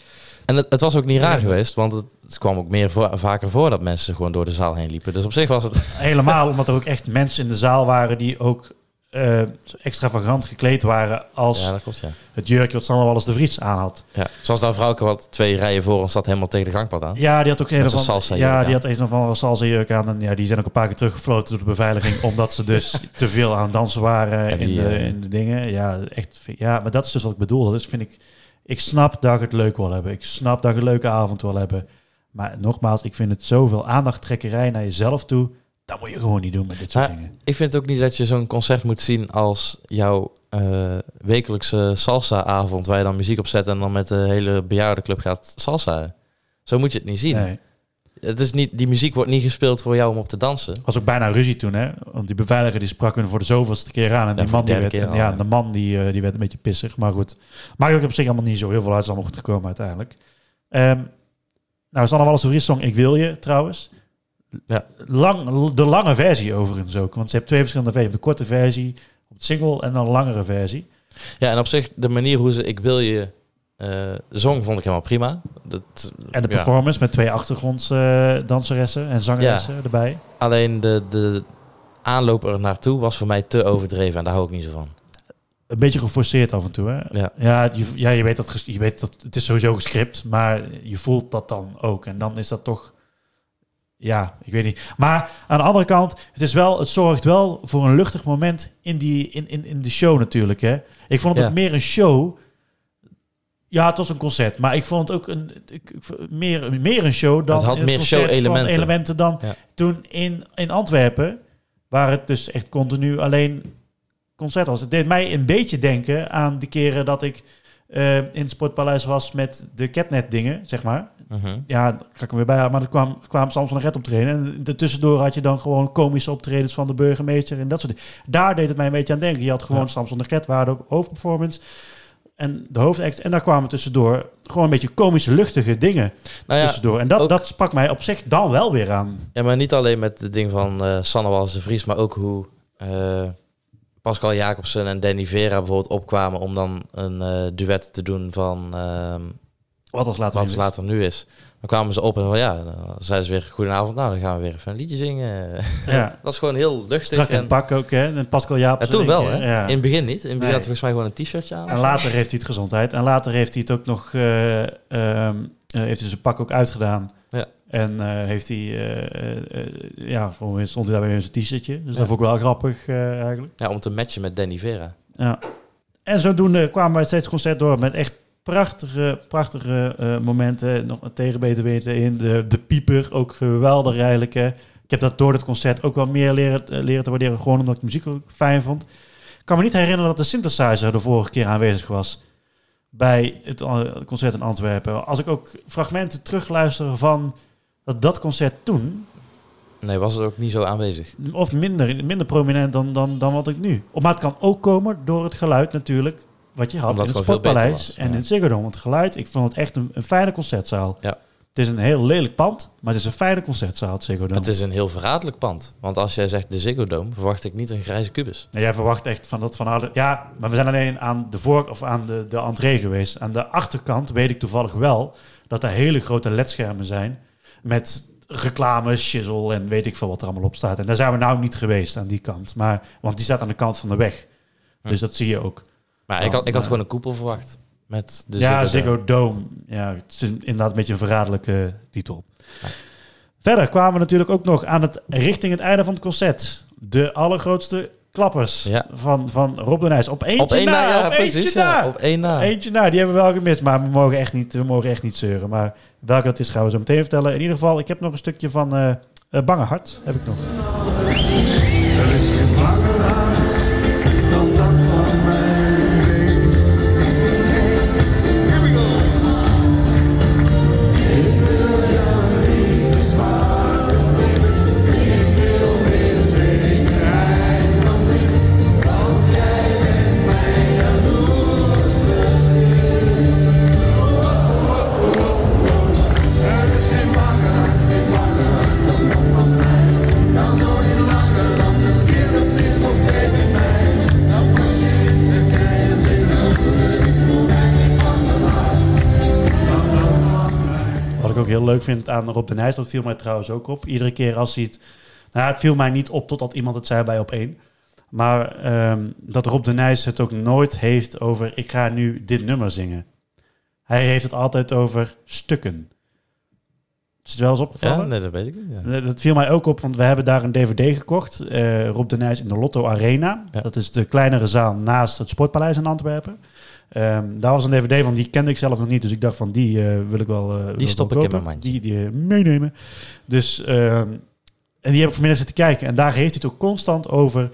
[SPEAKER 2] En het, het was ook niet raar geweest, want het, het kwam ook meer voor- vaker voor dat mensen gewoon door de zaal heen liepen. Dus op zich was het...
[SPEAKER 1] Helemaal omdat er ook echt mensen in de zaal waren die ook eh, extravagant gekleed waren als
[SPEAKER 2] Ja, dat klopt, ja.
[SPEAKER 1] het jurkje wat Sanne Wallis de Vries aan had.
[SPEAKER 2] ja. Zoals dat vrouwke wat twee rijen voor ons zat helemaal tegen de gangpad aan.
[SPEAKER 1] Ja, die had ook een
[SPEAKER 2] salsa jurk
[SPEAKER 1] Ja,
[SPEAKER 2] aan.
[SPEAKER 1] die had een andere salsa jurk aan en ja, die zijn ook een paar keer teruggefloten door de beveiliging omdat ze dus te veel aan het dansen waren
[SPEAKER 2] die,
[SPEAKER 1] in, de,
[SPEAKER 2] eh,
[SPEAKER 1] in de dingen. Ja, echt. Ja, maar dat is dus wat ik bedoel. Dat is, vind ik. Ik snap dat ik het leuk wil hebben. Ik snap dat ik een leuke avond wil hebben. Maar nogmaals, ik vind het zoveel aandachttrekkerij naar jezelf toe. Dat moet je gewoon niet doen met dit soort
[SPEAKER 2] Maar-
[SPEAKER 1] dingen.
[SPEAKER 2] Ik vind ook niet dat je zo'n concert moet zien als jouw eh, wekelijkse salsa-avond... waar je dan muziek op zet en dan met de hele bejaardenclub gaat salsa. Zo moet je het niet zien.
[SPEAKER 1] Nee.
[SPEAKER 2] Het is niet, die muziek wordt niet gespeeld voor jou om op te dansen.
[SPEAKER 1] was ook bijna ruzie toen, hè? Want die beveiliger die sprak hun voor de zoveelste keer aan. En
[SPEAKER 2] Ja,
[SPEAKER 1] die man,
[SPEAKER 2] de
[SPEAKER 1] die werd,
[SPEAKER 2] keer
[SPEAKER 1] en
[SPEAKER 2] al,
[SPEAKER 1] ja,
[SPEAKER 2] ja.
[SPEAKER 1] de man die, eh, die werd een beetje pissig. Maar goed, maakt ook op zich allemaal niet zo heel veel uit. Het is allemaal goed gekomen uiteindelijk. Ehm nou, Wallis de Vries song Ik Wil Je, trouwens.
[SPEAKER 2] Ja.
[SPEAKER 1] Lang, de lange versie overigens ook. Want ze hebben twee verschillende versies. De korte versie op het single en dan een langere versie.
[SPEAKER 2] Ja, en op zich, de manier hoe ze Ik Wil Je eh, zong, vond ik helemaal prima. Dat,
[SPEAKER 1] En de
[SPEAKER 2] ja.
[SPEAKER 1] performance met twee achtergronddanseressen en zangeressen erbij.
[SPEAKER 2] Alleen de, de aanloop er naartoe was voor mij te overdreven en daar hou ik niet zo van.
[SPEAKER 1] Een beetje geforceerd af en toe, hè?
[SPEAKER 2] Ja.
[SPEAKER 1] Ja, je, ja, je weet dat je weet dat het is sowieso gescript, maar je voelt dat dan ook. En dan is dat toch, ja, ik weet niet. Maar aan de andere kant, het is wel, het zorgt wel voor een luchtig moment in die in, in, in de show natuurlijk. Hè. Ik vond het
[SPEAKER 2] Ja.
[SPEAKER 1] ook meer een show. Ja, het was een concert, maar ik vond het ook een ik, meer, meer een show dan
[SPEAKER 2] Het had meer show-elementen.
[SPEAKER 1] elementen dan
[SPEAKER 2] Ja.
[SPEAKER 1] toen in, in Antwerpen, waar het dus echt continu alleen concert was. Het deed mij een beetje denken aan de keren dat ik eh, in het Sportpaleis was met de Catnet dingen, zeg maar.
[SPEAKER 2] Mhm.
[SPEAKER 1] Ja, daar ga ik hem weer bij. Maar er kwam, kwam Samson Red optreden. En daartussendoor had je dan gewoon komische optredens van de burgemeester en dat soort dingen. Daar deed het mij een beetje aan denken. Je had gewoon
[SPEAKER 2] Ja.
[SPEAKER 1] Samson Red, waar de hoofdperformance en de hoofdact. En daar kwamen tussendoor gewoon een beetje komische, luchtige dingen
[SPEAKER 2] Nou ja,
[SPEAKER 1] tussendoor. En dat,
[SPEAKER 2] ook-
[SPEAKER 1] dat sprak mij op zich dan wel weer aan.
[SPEAKER 2] ja, maar niet alleen met het ding van eh Sanne Wallis de Vries, maar ook hoe eh, Pascal Jacobsen en Danny Vera bijvoorbeeld opkwamen om dan een eh, duet te doen van ehm,
[SPEAKER 1] Wat als later.
[SPEAKER 2] wat later nu is. Dan kwamen ze op en van ja, dan zeiden ze weer goedenavond, nou dan gaan we weer even een liedje zingen.
[SPEAKER 1] Ja.
[SPEAKER 2] dat is gewoon heel luchtig.
[SPEAKER 1] Strak
[SPEAKER 2] En,
[SPEAKER 1] pak ook, hè? En Pascal
[SPEAKER 2] ja,
[SPEAKER 1] Jaapsen.
[SPEAKER 2] toen wel, hè?
[SPEAKER 1] Ja.
[SPEAKER 2] In het begin niet. In het begin
[SPEAKER 1] Nee.
[SPEAKER 2] had hij volgens mij gewoon een t-shirtje aan.
[SPEAKER 1] En later heeft hij het gezondheid. En later heeft hij het ook nog... eh, heeft hij zijn pak ook uitgedaan.
[SPEAKER 2] Ja.
[SPEAKER 1] En eh, heeft hij... ja, gewoon weer- stond hij daarbij in zijn t-shirtje. Dus
[SPEAKER 2] Ja.
[SPEAKER 1] dat vond ik wel grappig eigenlijk.
[SPEAKER 2] Ja, om te matchen met Danny Vera.
[SPEAKER 1] Ja. En zodoende kwamen wij steeds concert door met echt prachtige, prachtige eh, momenten. Nog tegen beter weten in. De, de pieper, ook geweldig eigenlijk. Hè. Ik heb dat door het concert ook wel meer leren, eh, leren te waarderen. Gewoon omdat ik de muziek ook fijn vond. Ik kan me niet herinneren dat de synthesizer de vorige keer aanwezig was. Bij het eh, concert in Antwerpen. Als ik ook fragmenten terugluister van dat, dat concert toen.
[SPEAKER 2] Nee, was het ook niet zo aanwezig.
[SPEAKER 1] Of minder, minder prominent dan, dan, dan wat ik nu. Maar het kan ook komen door het geluid natuurlijk. Wat je had
[SPEAKER 2] Omdat
[SPEAKER 1] in
[SPEAKER 2] het
[SPEAKER 1] Sportpaleis en
[SPEAKER 2] ja.
[SPEAKER 1] in het Ziggo Dome. Want het geluid, ik vond het echt een, een fijne concertzaal.
[SPEAKER 2] Ja.
[SPEAKER 1] Het is een heel lelijk pand, maar het is een fijne concertzaal, het Ziggo Dome.
[SPEAKER 2] Het is een heel verraderlijk pand. Want als jij zegt de Ziggo Dome, verwacht ik niet een grijze kubus.
[SPEAKER 1] En jij verwacht echt van dat van alle... Ja, maar we zijn alleen aan de voor of aan de, de entree geweest. Aan de achterkant weet ik toevallig wel dat er hele grote ledschermen zijn met reclame, shizzle en weet ik veel wat er allemaal op staat. En daar zijn we nou niet geweest aan die kant, maar want die staat aan de kant van de weg.
[SPEAKER 2] Hm.
[SPEAKER 1] Dus dat zie je ook.
[SPEAKER 2] Maar ik, had, ik had gewoon een koepel verwacht. Met de
[SPEAKER 1] ja,
[SPEAKER 2] Ziggo Dome.
[SPEAKER 1] Ziggo Dome. Ja, het is inderdaad een beetje een verraderlijke titel.
[SPEAKER 2] Ja.
[SPEAKER 1] Verder kwamen we natuurlijk ook nog aan het richting het einde van het concert. De allergrootste klappers
[SPEAKER 2] Ja.
[SPEAKER 1] van, van Rob de Nijs. Op eentje
[SPEAKER 2] Op één
[SPEAKER 1] na,
[SPEAKER 2] na, ja,
[SPEAKER 1] op
[SPEAKER 2] precies.
[SPEAKER 1] eentje
[SPEAKER 2] ja.
[SPEAKER 1] na.
[SPEAKER 2] Op één na.
[SPEAKER 1] Eentje na, die hebben we wel gemist, maar we mogen echt niet, we mogen echt niet zeuren. Maar welke dat is, gaan we zo meteen vertellen. In ieder geval, ik heb nog een stukje van eh eh, Bange Hart. Heb ik nog.
[SPEAKER 3] Er is geen
[SPEAKER 1] leuk vind aan Rob de Nijs, dat viel mij trouwens ook op. Iedere keer als hij het... Nou, het viel mij niet op totdat iemand het zei bij op één. Maar ehm, dat Rob de Nijs het ook nooit heeft over... ik ga nu dit nummer zingen. Hij heeft het altijd over stukken. Is het wel eens
[SPEAKER 2] Ja,
[SPEAKER 1] opgevallen?
[SPEAKER 2] nee, dat weet ik niet. ja.
[SPEAKER 1] Dat viel mij ook op, want we hebben daar een DVD gekocht. eh, Rob de Nijs in de Lotto Arena.
[SPEAKER 2] Ja.
[SPEAKER 1] Dat is de kleinere zaal naast het Sportpaleis in Antwerpen. Ehm, daar was een DVD van, die kende ik zelf nog niet. Dus ik dacht van, die eh, wil ik wel eh, wil ik
[SPEAKER 2] stop ik in mijn mandje.
[SPEAKER 1] Die, die eh, meenemen. Dus, ehm, en die heb ik vanmiddag zitten kijken. En daar heeft hij het ook constant over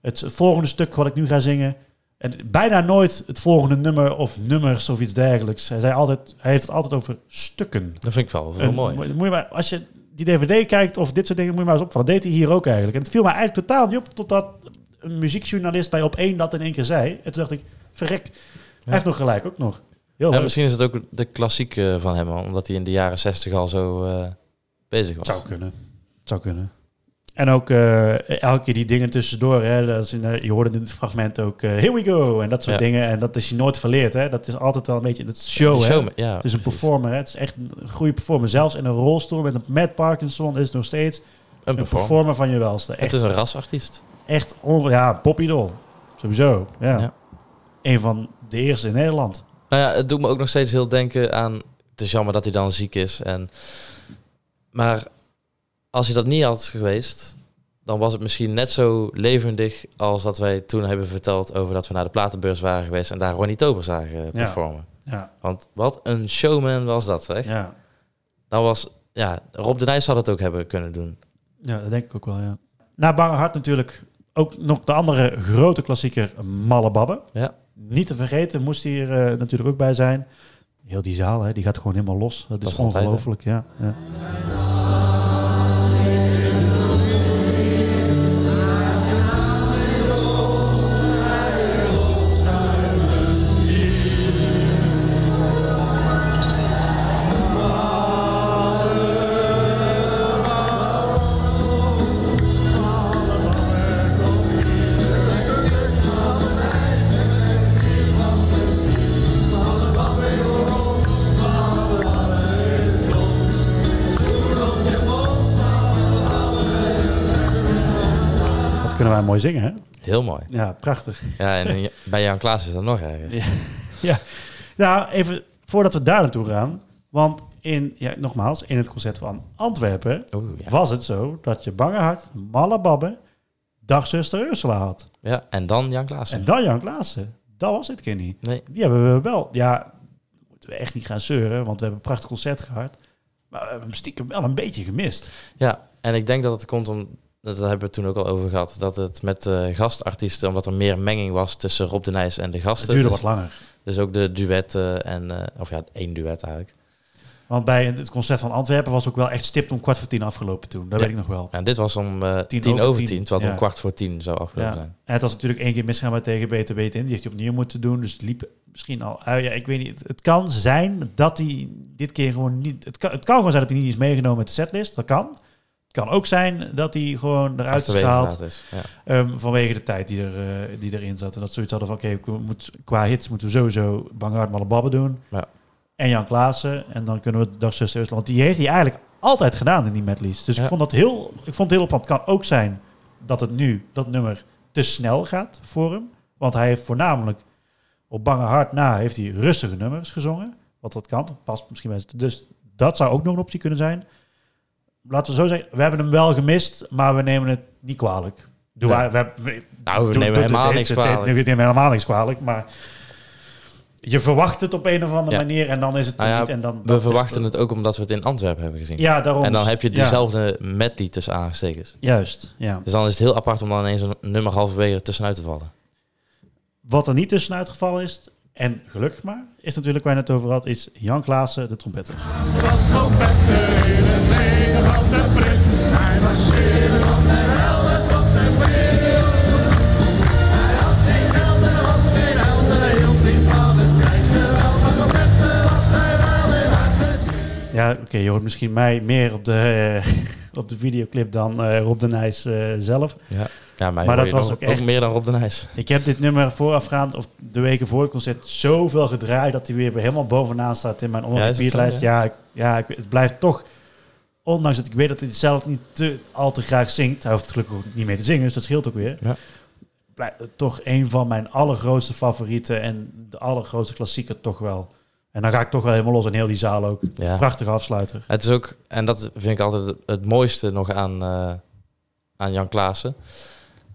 [SPEAKER 1] het volgende stuk wat ik nu ga zingen. En bijna nooit het volgende nummer of nummers of iets dergelijks. Hij, zei altijd, hij heeft het altijd over stukken.
[SPEAKER 2] Dat vind ik wel heel mooi.
[SPEAKER 1] moet- Moet je maar, als je die DVD kijkt of dit soort dingen, moet je maar eens opvallen. Dat deed hij hier ook eigenlijk. En het viel mij eigenlijk totaal niet op, totdat een muziekjournalist bij op één dat in één keer zei. En toen dacht ik, verrek, hij heeft nog gelijk ook nog. Heel
[SPEAKER 2] misschien is het ook de klassiek eh, van hem, omdat hij in de jaren 60 al zo eh, bezig was.
[SPEAKER 1] Zou kunnen. Zou kunnen. En ook eh, elke keer die dingen tussendoor. Hè, dat is in, je hoorde in het fragment ook here we go en dat soort
[SPEAKER 2] Ja.
[SPEAKER 1] dingen. En dat is je nooit verleerd. Hè. Dat is altijd wel een beetje is show. Hè.
[SPEAKER 2] ja,
[SPEAKER 1] het is een
[SPEAKER 2] precies.
[SPEAKER 1] performer. Hè. Het is echt een goede performer. Zelfs in een rolstoel met een met Parkinson is het nog steeds
[SPEAKER 2] Een
[SPEAKER 1] een
[SPEAKER 2] performer.
[SPEAKER 1] performer van je welste.
[SPEAKER 2] Het is een rasartiest.
[SPEAKER 1] echt on, ja, popidol. Sowieso. Ja.
[SPEAKER 2] Ja.
[SPEAKER 1] Een van de eerste in Nederland.
[SPEAKER 2] Nou ja, het doet me ook nog steeds heel denken aan... Het is jammer dat hij dan ziek is. En, maar als hij dat niet had geweest... dan was het misschien net zo levendig... als dat wij toen hebben verteld over dat we naar de platenbeurs waren geweest... en daar Ronnie Tober zagen performen.
[SPEAKER 1] Ja.
[SPEAKER 2] Want wat een showman was dat, zeg.
[SPEAKER 1] Ja.
[SPEAKER 2] Dat was... Ja, Rob de Nijs had het ook hebben kunnen doen.
[SPEAKER 1] Ja, dat denk ik ook wel, ja. Na Bange Hart natuurlijk ook nog de andere grote klassieker Malle Babbe.
[SPEAKER 2] Ja.
[SPEAKER 1] Niet te vergeten, moest hier eh, natuurlijk ook bij zijn. Heel die zaal, hè, die gaat gewoon helemaal los. Dat,
[SPEAKER 2] Dat
[SPEAKER 1] is ongelooflijk, ja. ja. Kunnen wij mooi zingen, hè?
[SPEAKER 2] Heel mooi.
[SPEAKER 1] Ja, prachtig.
[SPEAKER 2] Ja, en bij Jan Klaas is dat nog erger.
[SPEAKER 1] Ja. ja. Nou, even voordat we daar naartoe gaan. Want in, ja, nogmaals, in het concert van Antwerpen
[SPEAKER 2] Oeh, ja.
[SPEAKER 1] was het zo dat je Bange Hart, Malle Babbe, Dagzuster Ursula had.
[SPEAKER 2] ja, en dan Jan Klaassen.
[SPEAKER 1] En dan Jan Klaassen. Dat was het keer niet.
[SPEAKER 2] Nee,
[SPEAKER 1] Die hebben we wel. Ja, moeten we echt niet gaan zeuren, want we hebben een prachtig concert gehad. Maar we hebben hem stiekem wel een beetje gemist.
[SPEAKER 2] Ja, en ik denk dat het komt om, dat hebben we het toen ook al over gehad, dat het met de gastartiesten, omdat er meer menging was tussen Rob de Nijs en de
[SPEAKER 1] Het
[SPEAKER 2] gasten.
[SPEAKER 1] duurde
[SPEAKER 2] dus,
[SPEAKER 1] wat langer.
[SPEAKER 2] dus ook de duetten en, eh, of ja, één duet eigenlijk.
[SPEAKER 1] Want bij het concert van Antwerpen was ook wel echt stipt om kwart voor tien afgelopen toen. Dat
[SPEAKER 2] Ja.
[SPEAKER 1] weet ik nog wel.
[SPEAKER 2] En dit was om eh, tien,
[SPEAKER 1] Tien
[SPEAKER 2] over tien,
[SPEAKER 1] tien,
[SPEAKER 2] terwijl het
[SPEAKER 1] ja.
[SPEAKER 2] om kwart voor tien zou afgelopen
[SPEAKER 1] Ja.
[SPEAKER 2] zijn.
[SPEAKER 1] En het was natuurlijk één keer misgaan met tegen BTB in. Die heeft hij opnieuw moeten doen. Dus het liep misschien al uit. Ja, ik weet niet. Het, het kan zijn dat hij dit keer gewoon niet... Het kan, het kan gewoon zijn dat hij niet is meegenomen met de setlist. Dat kan. Het kan ook zijn dat hij gewoon eruit is gehaald.
[SPEAKER 2] is. Ja.
[SPEAKER 1] ehm, vanwege de tijd die, er, eh, die erin zat. En dat ze zoiets hadden van... Oké, we moet- qua hits moeten we sowieso Bang Hard Malababbe doen.
[SPEAKER 2] Ja.
[SPEAKER 1] En Jan Klaassen. En dan kunnen we Dagzuster Ursula. Want die heeft hij eigenlijk altijd gedaan in die medleys. Dus
[SPEAKER 2] Ja.
[SPEAKER 1] ik vond dat heel... Ik vond het heel opvallend. Het kan ook zijn dat het nu, dat nummer, te snel gaat voor hem. Want hij heeft voornamelijk op Bange Hart na heeft hij rustige nummers gezongen. Wat dat kan, dat past misschien bij Dus dat zou ook nog een optie kunnen zijn. Laten we zo zeggen, we hebben hem wel gemist, maar we nemen het niet kwalijk. Doe
[SPEAKER 2] Nee.
[SPEAKER 1] wij- we, we,
[SPEAKER 2] Nou, we nemen helemaal niks kwalijk.
[SPEAKER 1] We nemen helemaal niks kwalijk, maar je verwacht het op een of andere
[SPEAKER 2] Ja.
[SPEAKER 1] manier en dan is het er
[SPEAKER 2] Nou ja,
[SPEAKER 1] niet. En dan,
[SPEAKER 2] We verwachten het ook omdat we het in Antwerpen hebben gezien.
[SPEAKER 1] Ja, daarom.
[SPEAKER 2] en dan heb je
[SPEAKER 1] Ja,
[SPEAKER 2] diezelfde medley tussen aangestekens.
[SPEAKER 1] juist, ja.
[SPEAKER 2] Dus dan is het heel apart om dan ineens een nummer halverwege er tussenuit te vallen.
[SPEAKER 1] Wat er niet tussenuit gevallen is, en gelukkig maar, is natuurlijk waar je het over had, is Jan Klaassen, de trompetter. Ja, oké, je hoort misschien mij meer op de, eh, op de videoclip dan eh, Rob de Nijs eh, zelf.
[SPEAKER 2] Ja, ja maar,
[SPEAKER 1] Maar dat was ook echt-
[SPEAKER 2] meer dan Rob de Nijs.
[SPEAKER 1] Ik heb dit nummer voorafgaand, of de weken voor het concert, zoveel gedraaid dat hij weer helemaal bovenaan staat in mijn
[SPEAKER 2] Ja, zo,
[SPEAKER 1] Ja, ik, ja ik, het blijft toch, ondanks dat ik weet dat hij zelf niet te, al te graag zingt, hij hoeft het gelukkig ook niet mee te zingen, dus dat scheelt ook weer.
[SPEAKER 2] Ja.
[SPEAKER 1] Het toch een van mijn allergrootste favorieten en de allergrootste klassieker toch wel. En dan ga ik toch wel helemaal los in heel die zaal ook.
[SPEAKER 2] Ja.
[SPEAKER 1] Prachtige afsluiter.
[SPEAKER 2] Het is ook, en dat vind ik altijd het- mooiste nog aan, eh, aan Jan Klaassen.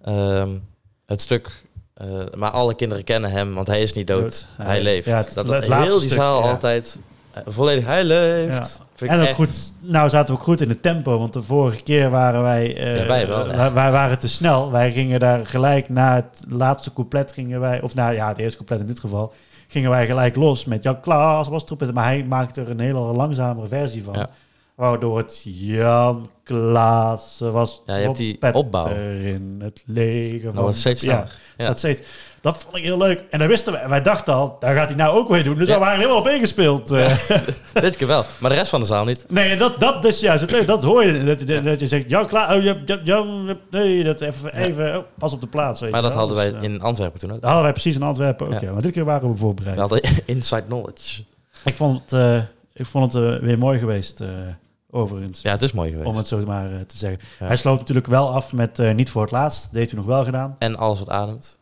[SPEAKER 2] Ehm, het stuk, eh, maar alle kinderen kennen hem, want hij is niet dood,
[SPEAKER 1] Dood.
[SPEAKER 2] hij,
[SPEAKER 1] Hij-
[SPEAKER 2] leeft.
[SPEAKER 1] ja, het-
[SPEAKER 2] dat
[SPEAKER 1] het
[SPEAKER 2] heel die zaal altijd eh, volledig, hij leeft. Vind
[SPEAKER 1] En ook
[SPEAKER 2] echt-
[SPEAKER 1] goed, nou zaten we ook goed in het tempo, want de vorige keer waren wij, eh,
[SPEAKER 2] Ja, wij wel, ja.
[SPEAKER 1] wij, wij waren te snel. Wij gingen daar gelijk na het laatste couplet gingen wij, of nou ja, het eerste couplet in dit geval, gingen wij gelijk los met Jan Klaas was trompet, maar hij maakte er een hele langzamere versie van.
[SPEAKER 2] Ja.
[SPEAKER 1] Waardoor het Jan Klaassen was.
[SPEAKER 2] Ja, je hebt die
[SPEAKER 1] trompetter
[SPEAKER 2] opbouw.
[SPEAKER 1] in het leger van...
[SPEAKER 2] wordt steeds
[SPEAKER 1] ja. Dat, steeds, dat vond ik heel leuk. En dat wisten wij. Wij dachten al, daar gaat hij nou ook weer doen. Dus
[SPEAKER 2] Ja.
[SPEAKER 1] daar waren we helemaal op ingespeeld. eh.
[SPEAKER 2] Dit keer wel, maar de rest van de zaal niet.
[SPEAKER 1] Nee, dat, dat is juist het leuke. Dat hoor je. Dat, dat, dat je zegt, Jan Klaas... Oh, Jan, Jan, nee, dat even... even oh, pas op de plaats.
[SPEAKER 2] Maar
[SPEAKER 1] je
[SPEAKER 2] dat
[SPEAKER 1] wel.
[SPEAKER 2] hadden wij
[SPEAKER 1] Dus, eh,
[SPEAKER 2] in Antwerpen toen ook.
[SPEAKER 1] Dat hadden wij precies in Antwerpen ook,
[SPEAKER 2] Ja.
[SPEAKER 1] Maar dit keer waren we voorbereid.
[SPEAKER 2] We hadden inside knowledge.
[SPEAKER 1] Ik vond het, eh, ik vond het weer mooi geweest, overigens.
[SPEAKER 2] Ja, het is mooi geweest.
[SPEAKER 1] Om het zo maar eh, te zeggen.
[SPEAKER 2] Ja.
[SPEAKER 1] Hij sloot natuurlijk wel af met eh, Niet voor het laatst. Dat heeft hij nog wel gedaan.
[SPEAKER 2] En alles wat ademt.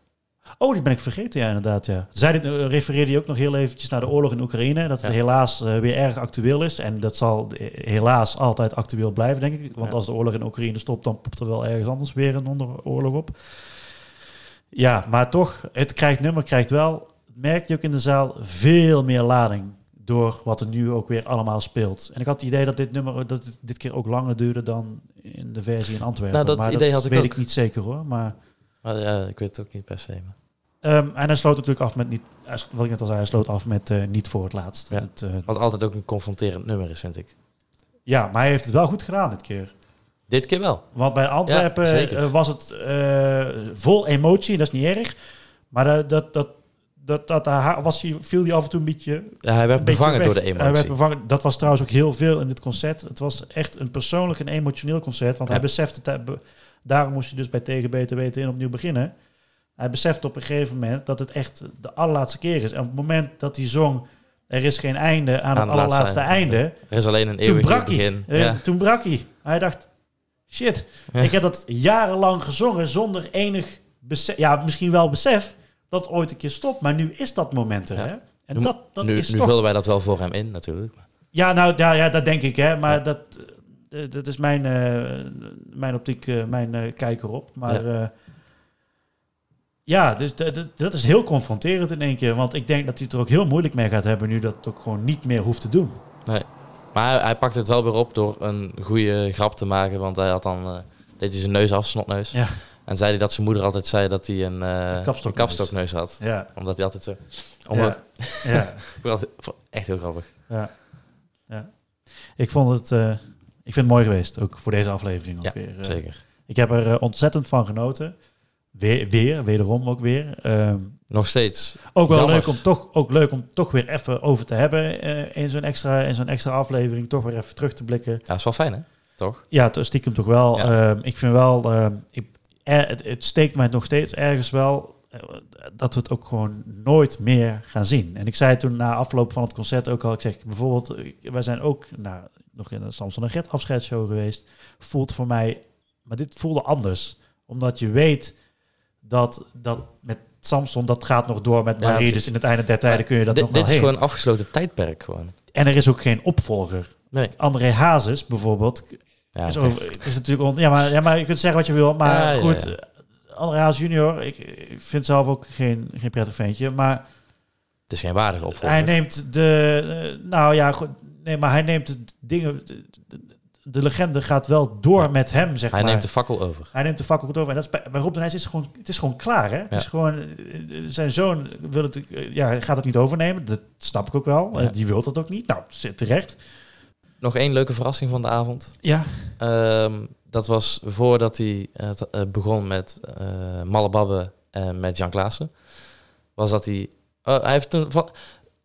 [SPEAKER 1] Oh, die ben ik vergeten, ja, inderdaad. Ja. Zij dit, eh, refereerde hij ook nog heel eventjes naar de oorlog in Oekraïne. Dat het
[SPEAKER 2] Ja.
[SPEAKER 1] helaas weer erg actueel is. En dat zal helaas altijd actueel blijven, denk ik. Want
[SPEAKER 2] Ja.
[SPEAKER 1] als de oorlog in Oekraïne stopt, dan popt er wel ergens anders weer een onderoorlog op. Ja, maar toch, het krijgt nummer krijgt wel, merk je ook in de zaal, veel meer lading. Door wat er nu ook weer allemaal speelt. En ik had het idee dat dit nummer dat het dit keer ook langer duurde dan in de versie in Antwerpen.
[SPEAKER 2] Nou, dat
[SPEAKER 1] maar
[SPEAKER 2] idee had ik
[SPEAKER 1] weet
[SPEAKER 2] ook.
[SPEAKER 1] ik niet zeker hoor. Maar
[SPEAKER 2] Maar ja, ik weet het ook niet per se. Maar.
[SPEAKER 1] Ehm, en hij sloot natuurlijk af met niet, wat ik net al zei, hij sloot af met eh, niet voor het laatst.
[SPEAKER 2] Ja.
[SPEAKER 1] Het, eh,
[SPEAKER 2] Wat altijd ook een confronterend nummer is, vind ik.
[SPEAKER 1] ja, maar hij heeft het wel goed gedaan dit keer.
[SPEAKER 2] Dit keer wel.
[SPEAKER 1] Want bij Antwerpen
[SPEAKER 2] Ja,
[SPEAKER 1] eh, was het vol emotie, dat is niet erg. Maar dat, dat, dat, dat, dat, was hij, viel hij af en toe een beetje,
[SPEAKER 2] Ja, hij werd bevangen door de
[SPEAKER 1] Hij
[SPEAKER 2] emotie.
[SPEAKER 1] werd bevangen. Dat was trouwens ook heel veel in dit concert. Het was echt een persoonlijk en emotioneel concert. Want
[SPEAKER 2] Ja.
[SPEAKER 1] hij besefte, hij daarom moest hij dus bij Tegen Beter Weten in opnieuw beginnen. Hij besefte op een gegeven moment dat het echt de allerlaatste keer is. En op het moment dat hij zong, er is geen einde aan,
[SPEAKER 2] Aan
[SPEAKER 1] het
[SPEAKER 2] het laatste
[SPEAKER 1] allerlaatste
[SPEAKER 2] einde.
[SPEAKER 1] einde.
[SPEAKER 2] Er is alleen een eeuwig
[SPEAKER 1] hij.
[SPEAKER 2] begin.
[SPEAKER 1] Eh,
[SPEAKER 2] Ja.
[SPEAKER 1] Toen brak hij. Hij dacht, shit, ik heb dat jarenlang gezongen zonder enig besef. Ja, misschien wel besef dat ooit een keer stopt. Maar nu is dat moment er,
[SPEAKER 2] Ja.
[SPEAKER 1] hè? En
[SPEAKER 2] Nu-
[SPEAKER 1] dat, dat
[SPEAKER 2] nu
[SPEAKER 1] is
[SPEAKER 2] nu
[SPEAKER 1] toch...
[SPEAKER 2] vullen wij dat wel voor hem in, natuurlijk.
[SPEAKER 1] Ja, nou, ja, ja, dat denk ik, hè. Maar
[SPEAKER 2] Ja.
[SPEAKER 1] dat, eh, dat is mijn, eh, mijn optiek, eh, mijn eh, kijk erop. Maar ja, ja dus dat- is heel confronterend in één keer. Want ik denk dat hij het er ook heel moeilijk mee gaat hebben... nu dat het ook gewoon niet meer hoeft te doen.
[SPEAKER 2] Maar hij, pakte het wel weer op door een goede grap te maken. Want hij had dan... eh, deed hij zijn neus af, snotneus.
[SPEAKER 1] Ja.
[SPEAKER 2] En zei hij dat zijn moeder altijd zei dat hij een, eh, een
[SPEAKER 1] kapstokneus.
[SPEAKER 2] kapstokneus had.
[SPEAKER 1] Ja,
[SPEAKER 2] Omdat hij altijd zo... Om
[SPEAKER 1] ja, ja,
[SPEAKER 2] Echt heel grappig.
[SPEAKER 1] ja, ja. Ik vond het... eh, ik vind het mooi geweest, ook voor deze aflevering. Ook
[SPEAKER 2] Ja,
[SPEAKER 1] weer. Eh,
[SPEAKER 2] Zeker.
[SPEAKER 1] Ik heb er ontzettend van genoten. Weer, weer, wederom ook weer. Ehm,
[SPEAKER 2] Nog steeds.
[SPEAKER 1] Ook wel
[SPEAKER 2] Jammer.
[SPEAKER 1] leuk om toch, ook leuk om toch weer even over te hebben in zo'n extra, in zo'n extra aflevering. Toch weer even terug te blikken.
[SPEAKER 2] Ja, is wel fijn, hè? Toch?
[SPEAKER 1] Ja, stiekem toch wel.
[SPEAKER 2] Ja.
[SPEAKER 1] Ehm, ik vind wel, ehm, ik, er- het, het steekt mij nog steeds ergens wel eh, dat we het ook gewoon nooit meer gaan zien. En ik zei toen na afloop van het concert ook al, ik zeg bijvoorbeeld, eh, wij zijn ook nou, nog in de Samson en Gert afscheidsshow geweest. Voelt voor mij, maar dit voelde anders. Omdat je weet dat, dat met Samson, dat gaat nog door met Marie. dus in het einde der tijden kun je dat nog wel
[SPEAKER 2] dit is
[SPEAKER 1] heen.
[SPEAKER 2] gewoon een afgesloten tijdperk gewoon.
[SPEAKER 1] En er is ook geen opvolger.
[SPEAKER 2] Nee.
[SPEAKER 1] André Hazes bijvoorbeeld,
[SPEAKER 2] Ja,
[SPEAKER 1] is, over, is natuurlijk on, ja, maar, ja, maar je kunt zeggen wat je wil. Maar
[SPEAKER 2] Ja,
[SPEAKER 1] goed,
[SPEAKER 2] ja.
[SPEAKER 1] André Hazes junior, ik, ik vind zelf ook geen, geen prettig ventje. Maar
[SPEAKER 2] Het is geen waardige opvolger.
[SPEAKER 1] hij neemt de... nou ja, goed, nee, maar hij neemt de dingen... De, de- de legende gaat wel door
[SPEAKER 2] Ja.
[SPEAKER 1] met hem, zeg
[SPEAKER 2] hij
[SPEAKER 1] maar.
[SPEAKER 2] neemt de fakkel over.
[SPEAKER 1] Hij neemt de fakkel over. En dat is bij, bij Rob de Nijs is het gewoon, het is gewoon klaar, hè? Het
[SPEAKER 2] Ja.
[SPEAKER 1] is gewoon, zijn zoon wil het, ja, hij gaat het niet overnemen. Dat snap ik ook wel.
[SPEAKER 2] Ja.
[SPEAKER 1] Die wil dat ook niet. Nou, terecht.
[SPEAKER 2] Nog één leuke verrassing van de avond.
[SPEAKER 1] Ja,
[SPEAKER 2] Ehm, dat was voordat hij eh, eh, begon met eh Malle Babbe en met Jan Klaassen. Was dat hij... hij heeft toen... Van,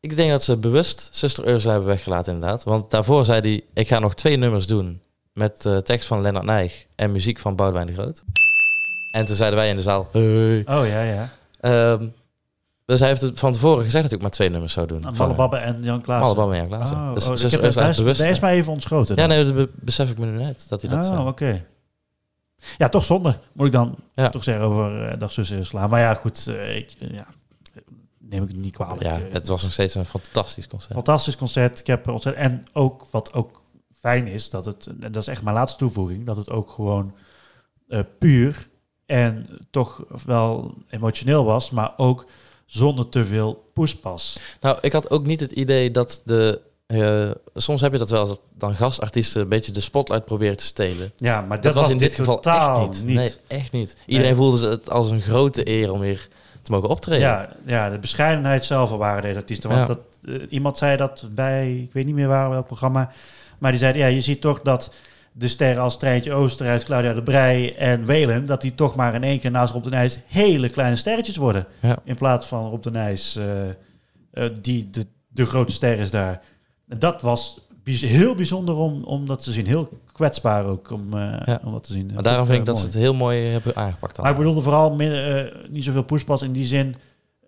[SPEAKER 2] ik denk dat ze bewust Zuster Ursula hebben weggelaten inderdaad. Want daarvoor zei hij... Ik ga nog twee nummers doen. Met eh, tekst van Lennart Nijg en muziek van Boudewijn de Groot. En toen zeiden wij in de zaal... Hey.
[SPEAKER 1] oh ja, ja.
[SPEAKER 2] Ehm, dus hij heeft het van tevoren gezegd dat hij ook maar twee nummers zou doen.
[SPEAKER 1] Malle
[SPEAKER 2] Van-
[SPEAKER 1] Babbe en Jan Klaas.
[SPEAKER 2] Malle Babbe en Jan Klaassen.
[SPEAKER 1] Oh,
[SPEAKER 2] dus
[SPEAKER 1] oh, ik
[SPEAKER 2] Zuster
[SPEAKER 1] heb,
[SPEAKER 2] Ursula
[SPEAKER 1] daar,
[SPEAKER 2] is
[SPEAKER 1] daar is mij even ontschoten.
[SPEAKER 2] ja,
[SPEAKER 1] dan.
[SPEAKER 2] nee, dat be- besef ik me nu net. Dat hij dat...
[SPEAKER 1] Oh,
[SPEAKER 2] eh,
[SPEAKER 1] oké. Ja, toch zonde, moet ik dan
[SPEAKER 2] Ja.
[SPEAKER 1] toch zeggen over uh, Dag Zussen Slaan. Maar ja, goed, eh, ik, eh, ja, neem ik het niet kwalijk.
[SPEAKER 2] ja,
[SPEAKER 1] Eh,
[SPEAKER 2] het was nog steeds een fantastisch concert.
[SPEAKER 1] Fantastisch concert. Ik heb ontzettend... En ook, wat ook fijn is, dat het... En dat is echt mijn laatste toevoeging. Dat het ook gewoon eh, puur en toch wel emotioneel was. Maar ook zonder te veel poespas.
[SPEAKER 2] Nou, ik had ook niet het idee dat de... eh, soms heb je dat wel, dat dan gastartiesten een beetje de spotlight proberen te stelen.
[SPEAKER 1] Ja, maar
[SPEAKER 2] Dat, was in dit geval
[SPEAKER 1] totaal
[SPEAKER 2] echt niet. Nee, echt niet. Iedereen
[SPEAKER 1] Nee.
[SPEAKER 2] voelde het als een grote eer om weer te mogen optreden.
[SPEAKER 1] Ja, ja, de bescheidenheid zelf waren deze artiesten. Want
[SPEAKER 2] Ja.
[SPEAKER 1] dat, eh, iemand zei dat bij, ik weet niet meer waar, welk programma, Maar die zeiden, ja, je ziet toch dat de sterren als Treintje Oosterhuis, Claudia de Brij en Welen, dat die toch maar in één keer naast Rob de Nijs hele kleine sterretjes worden.
[SPEAKER 2] Ja.
[SPEAKER 1] In plaats van Rob de Nijs, eh, eh, die de, de grote ster is daar. En dat was bijz- heel bijzonder om, om dat te zien. Heel kwetsbaar ook om, eh,
[SPEAKER 2] Ja.
[SPEAKER 1] om dat te zien.
[SPEAKER 2] Maar daarom vind ik dat ze het heel mooi hebben aangepakt. dan.
[SPEAKER 1] Maar ik bedoelde vooral niet zoveel pushpas in die zin.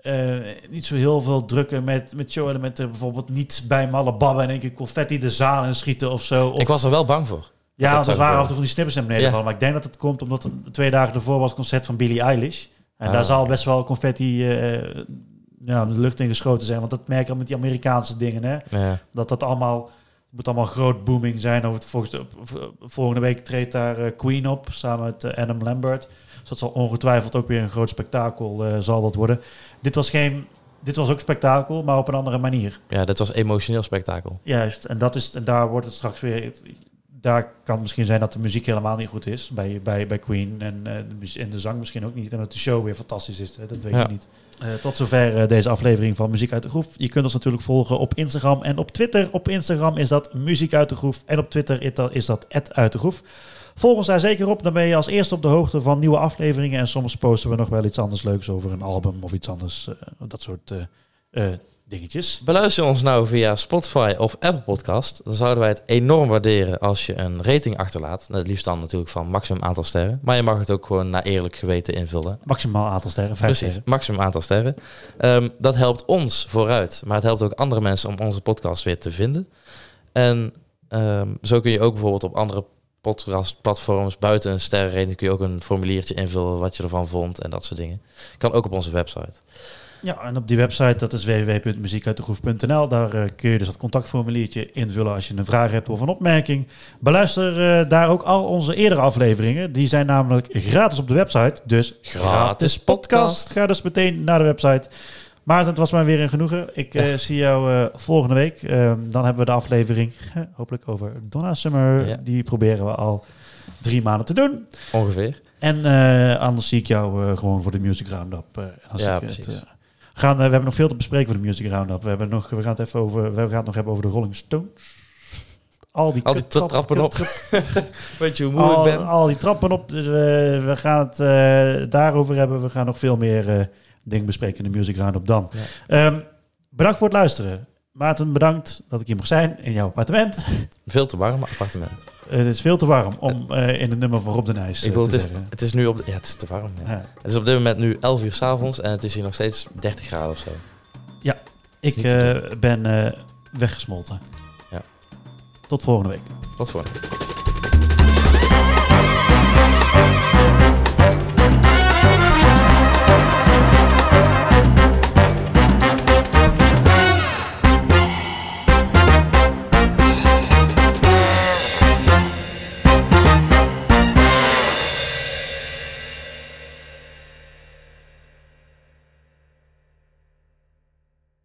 [SPEAKER 1] eh, niet zo heel veel drukken met, met show-elementen. Bijvoorbeeld niet bij malle babben en één keer confetti de zaal in schieten of zo. Of,
[SPEAKER 2] ik was er wel bang voor.
[SPEAKER 1] Ja,
[SPEAKER 2] dat
[SPEAKER 1] waren af en toe van die snippers naar beneden vallen. Maar ik denk dat het komt omdat twee dagen ervoor was het concert van Billie Eilish. En
[SPEAKER 2] Ah,
[SPEAKER 1] daar zal best wel confetti eh, ja, de lucht in geschoten zijn. Want dat merk je met die Amerikaanse dingen. Hè?
[SPEAKER 2] Ja.
[SPEAKER 1] Dat dat allemaal... Het moet allemaal groot booming zijn. Over het volgende, volgende week treedt daar eh, Queen op, samen met eh, Adam Lambert. Dus dat zal ongetwijfeld ook weer een groot spektakel zal dat worden. Dit was geen... Dit was ook spektakel, maar op een andere manier.
[SPEAKER 2] ja, dit was emotioneel spektakel.
[SPEAKER 1] Juist, en, dat is, en daar wordt het straks weer... Daar kan misschien zijn dat de muziek helemaal niet goed is bij, bij, bij Queen. En, eh, de, en de zang misschien ook niet. En dat de show weer fantastisch is. Hè? Dat weet
[SPEAKER 2] Ja.
[SPEAKER 1] je niet. Eh, tot zover eh, deze aflevering van Muziek uit de Groef. Je kunt ons natuurlijk volgen op Instagram en op Twitter. Op Instagram is dat Muziek uit de Groef. En op Twitter is dat- Ed uit de Groef. Volg ons daar zeker op. Dan ben je als eerste op de hoogte van nieuwe afleveringen. En soms posten we nog wel iets anders leuks over een album of iets anders. dat soort dingetjes.
[SPEAKER 2] Beluister ons nou via Spotify of Apple Podcast. Dan zouden wij het enorm waarderen als je een rating achterlaat. Het liefst dan natuurlijk van maximum aantal sterren. Maar je mag het ook gewoon naar eerlijk geweten invullen.
[SPEAKER 1] Maximaal aantal sterren, vijf
[SPEAKER 2] Precies,
[SPEAKER 1] sterren.
[SPEAKER 2] maximum aantal sterren. Ehm, dat helpt ons vooruit, maar het helpt ook andere mensen om onze podcast weer te vinden. En ehm, zo kun je ook bijvoorbeeld op andere podcastplatforms buiten een sterrenrating kun je ook een formuliertje invullen wat je ervan vond en dat soort dingen. Kan ook op onze website.
[SPEAKER 1] Ja, en op die website, dat is www.muziekuitdegroef.nl. Daar eh, kun je dus dat contactformuliertje invullen als je een vraag hebt of een opmerking. Beluister eh, daar ook al onze eerdere afleveringen. Die zijn namelijk gratis op de website. Dus
[SPEAKER 2] Gratis podcast.
[SPEAKER 1] Ga dus meteen naar de website. Maarten, het was mij weer een genoegen. Ik eh, zie jou volgende week. Ehm, dan hebben we de aflevering, hopelijk over Donna Summer.
[SPEAKER 2] Ja.
[SPEAKER 1] Die proberen we al drie maanden te doen.
[SPEAKER 2] Ongeveer.
[SPEAKER 1] En anders zie ik jou gewoon voor de Music Roundup. als
[SPEAKER 2] Ja,
[SPEAKER 1] ik
[SPEAKER 2] precies.
[SPEAKER 1] Gaan, eh, we hebben nog veel te bespreken voor de Music Roundup. We, hebben nog, we, gaan het even over, we gaan het nog hebben over de Rolling Stones. Al die,
[SPEAKER 2] Al die
[SPEAKER 1] kuttrap-
[SPEAKER 2] trappen op. Weet je hoe moe ik
[SPEAKER 1] al,
[SPEAKER 2] ben?
[SPEAKER 1] al die trappen op. Dus, eh, we gaan het eh, daarover hebben. We gaan nog veel meer dingen bespreken in de Music Roundup dan. Ehm, bedankt voor het luisteren. Maarten, bedankt dat ik hier mag zijn in jouw appartement.
[SPEAKER 2] Veel te warm appartement.
[SPEAKER 1] het is veel te warm om eh, in het nummer van Rob de Nijs
[SPEAKER 2] Ik
[SPEAKER 1] eh,
[SPEAKER 2] bedoel,
[SPEAKER 1] te
[SPEAKER 2] het is,
[SPEAKER 1] zeggen.
[SPEAKER 2] het is nu op de, ja, het is te warm. Ja.
[SPEAKER 1] Ja.
[SPEAKER 2] Het is op dit moment nu 11 uur s'avonds en het is hier nog steeds 30 graden of zo.
[SPEAKER 1] Ik
[SPEAKER 2] niet te
[SPEAKER 1] eh, ben eh, weggesmolten.
[SPEAKER 2] Ja.
[SPEAKER 1] Tot volgende week.
[SPEAKER 2] Tot volgende keer.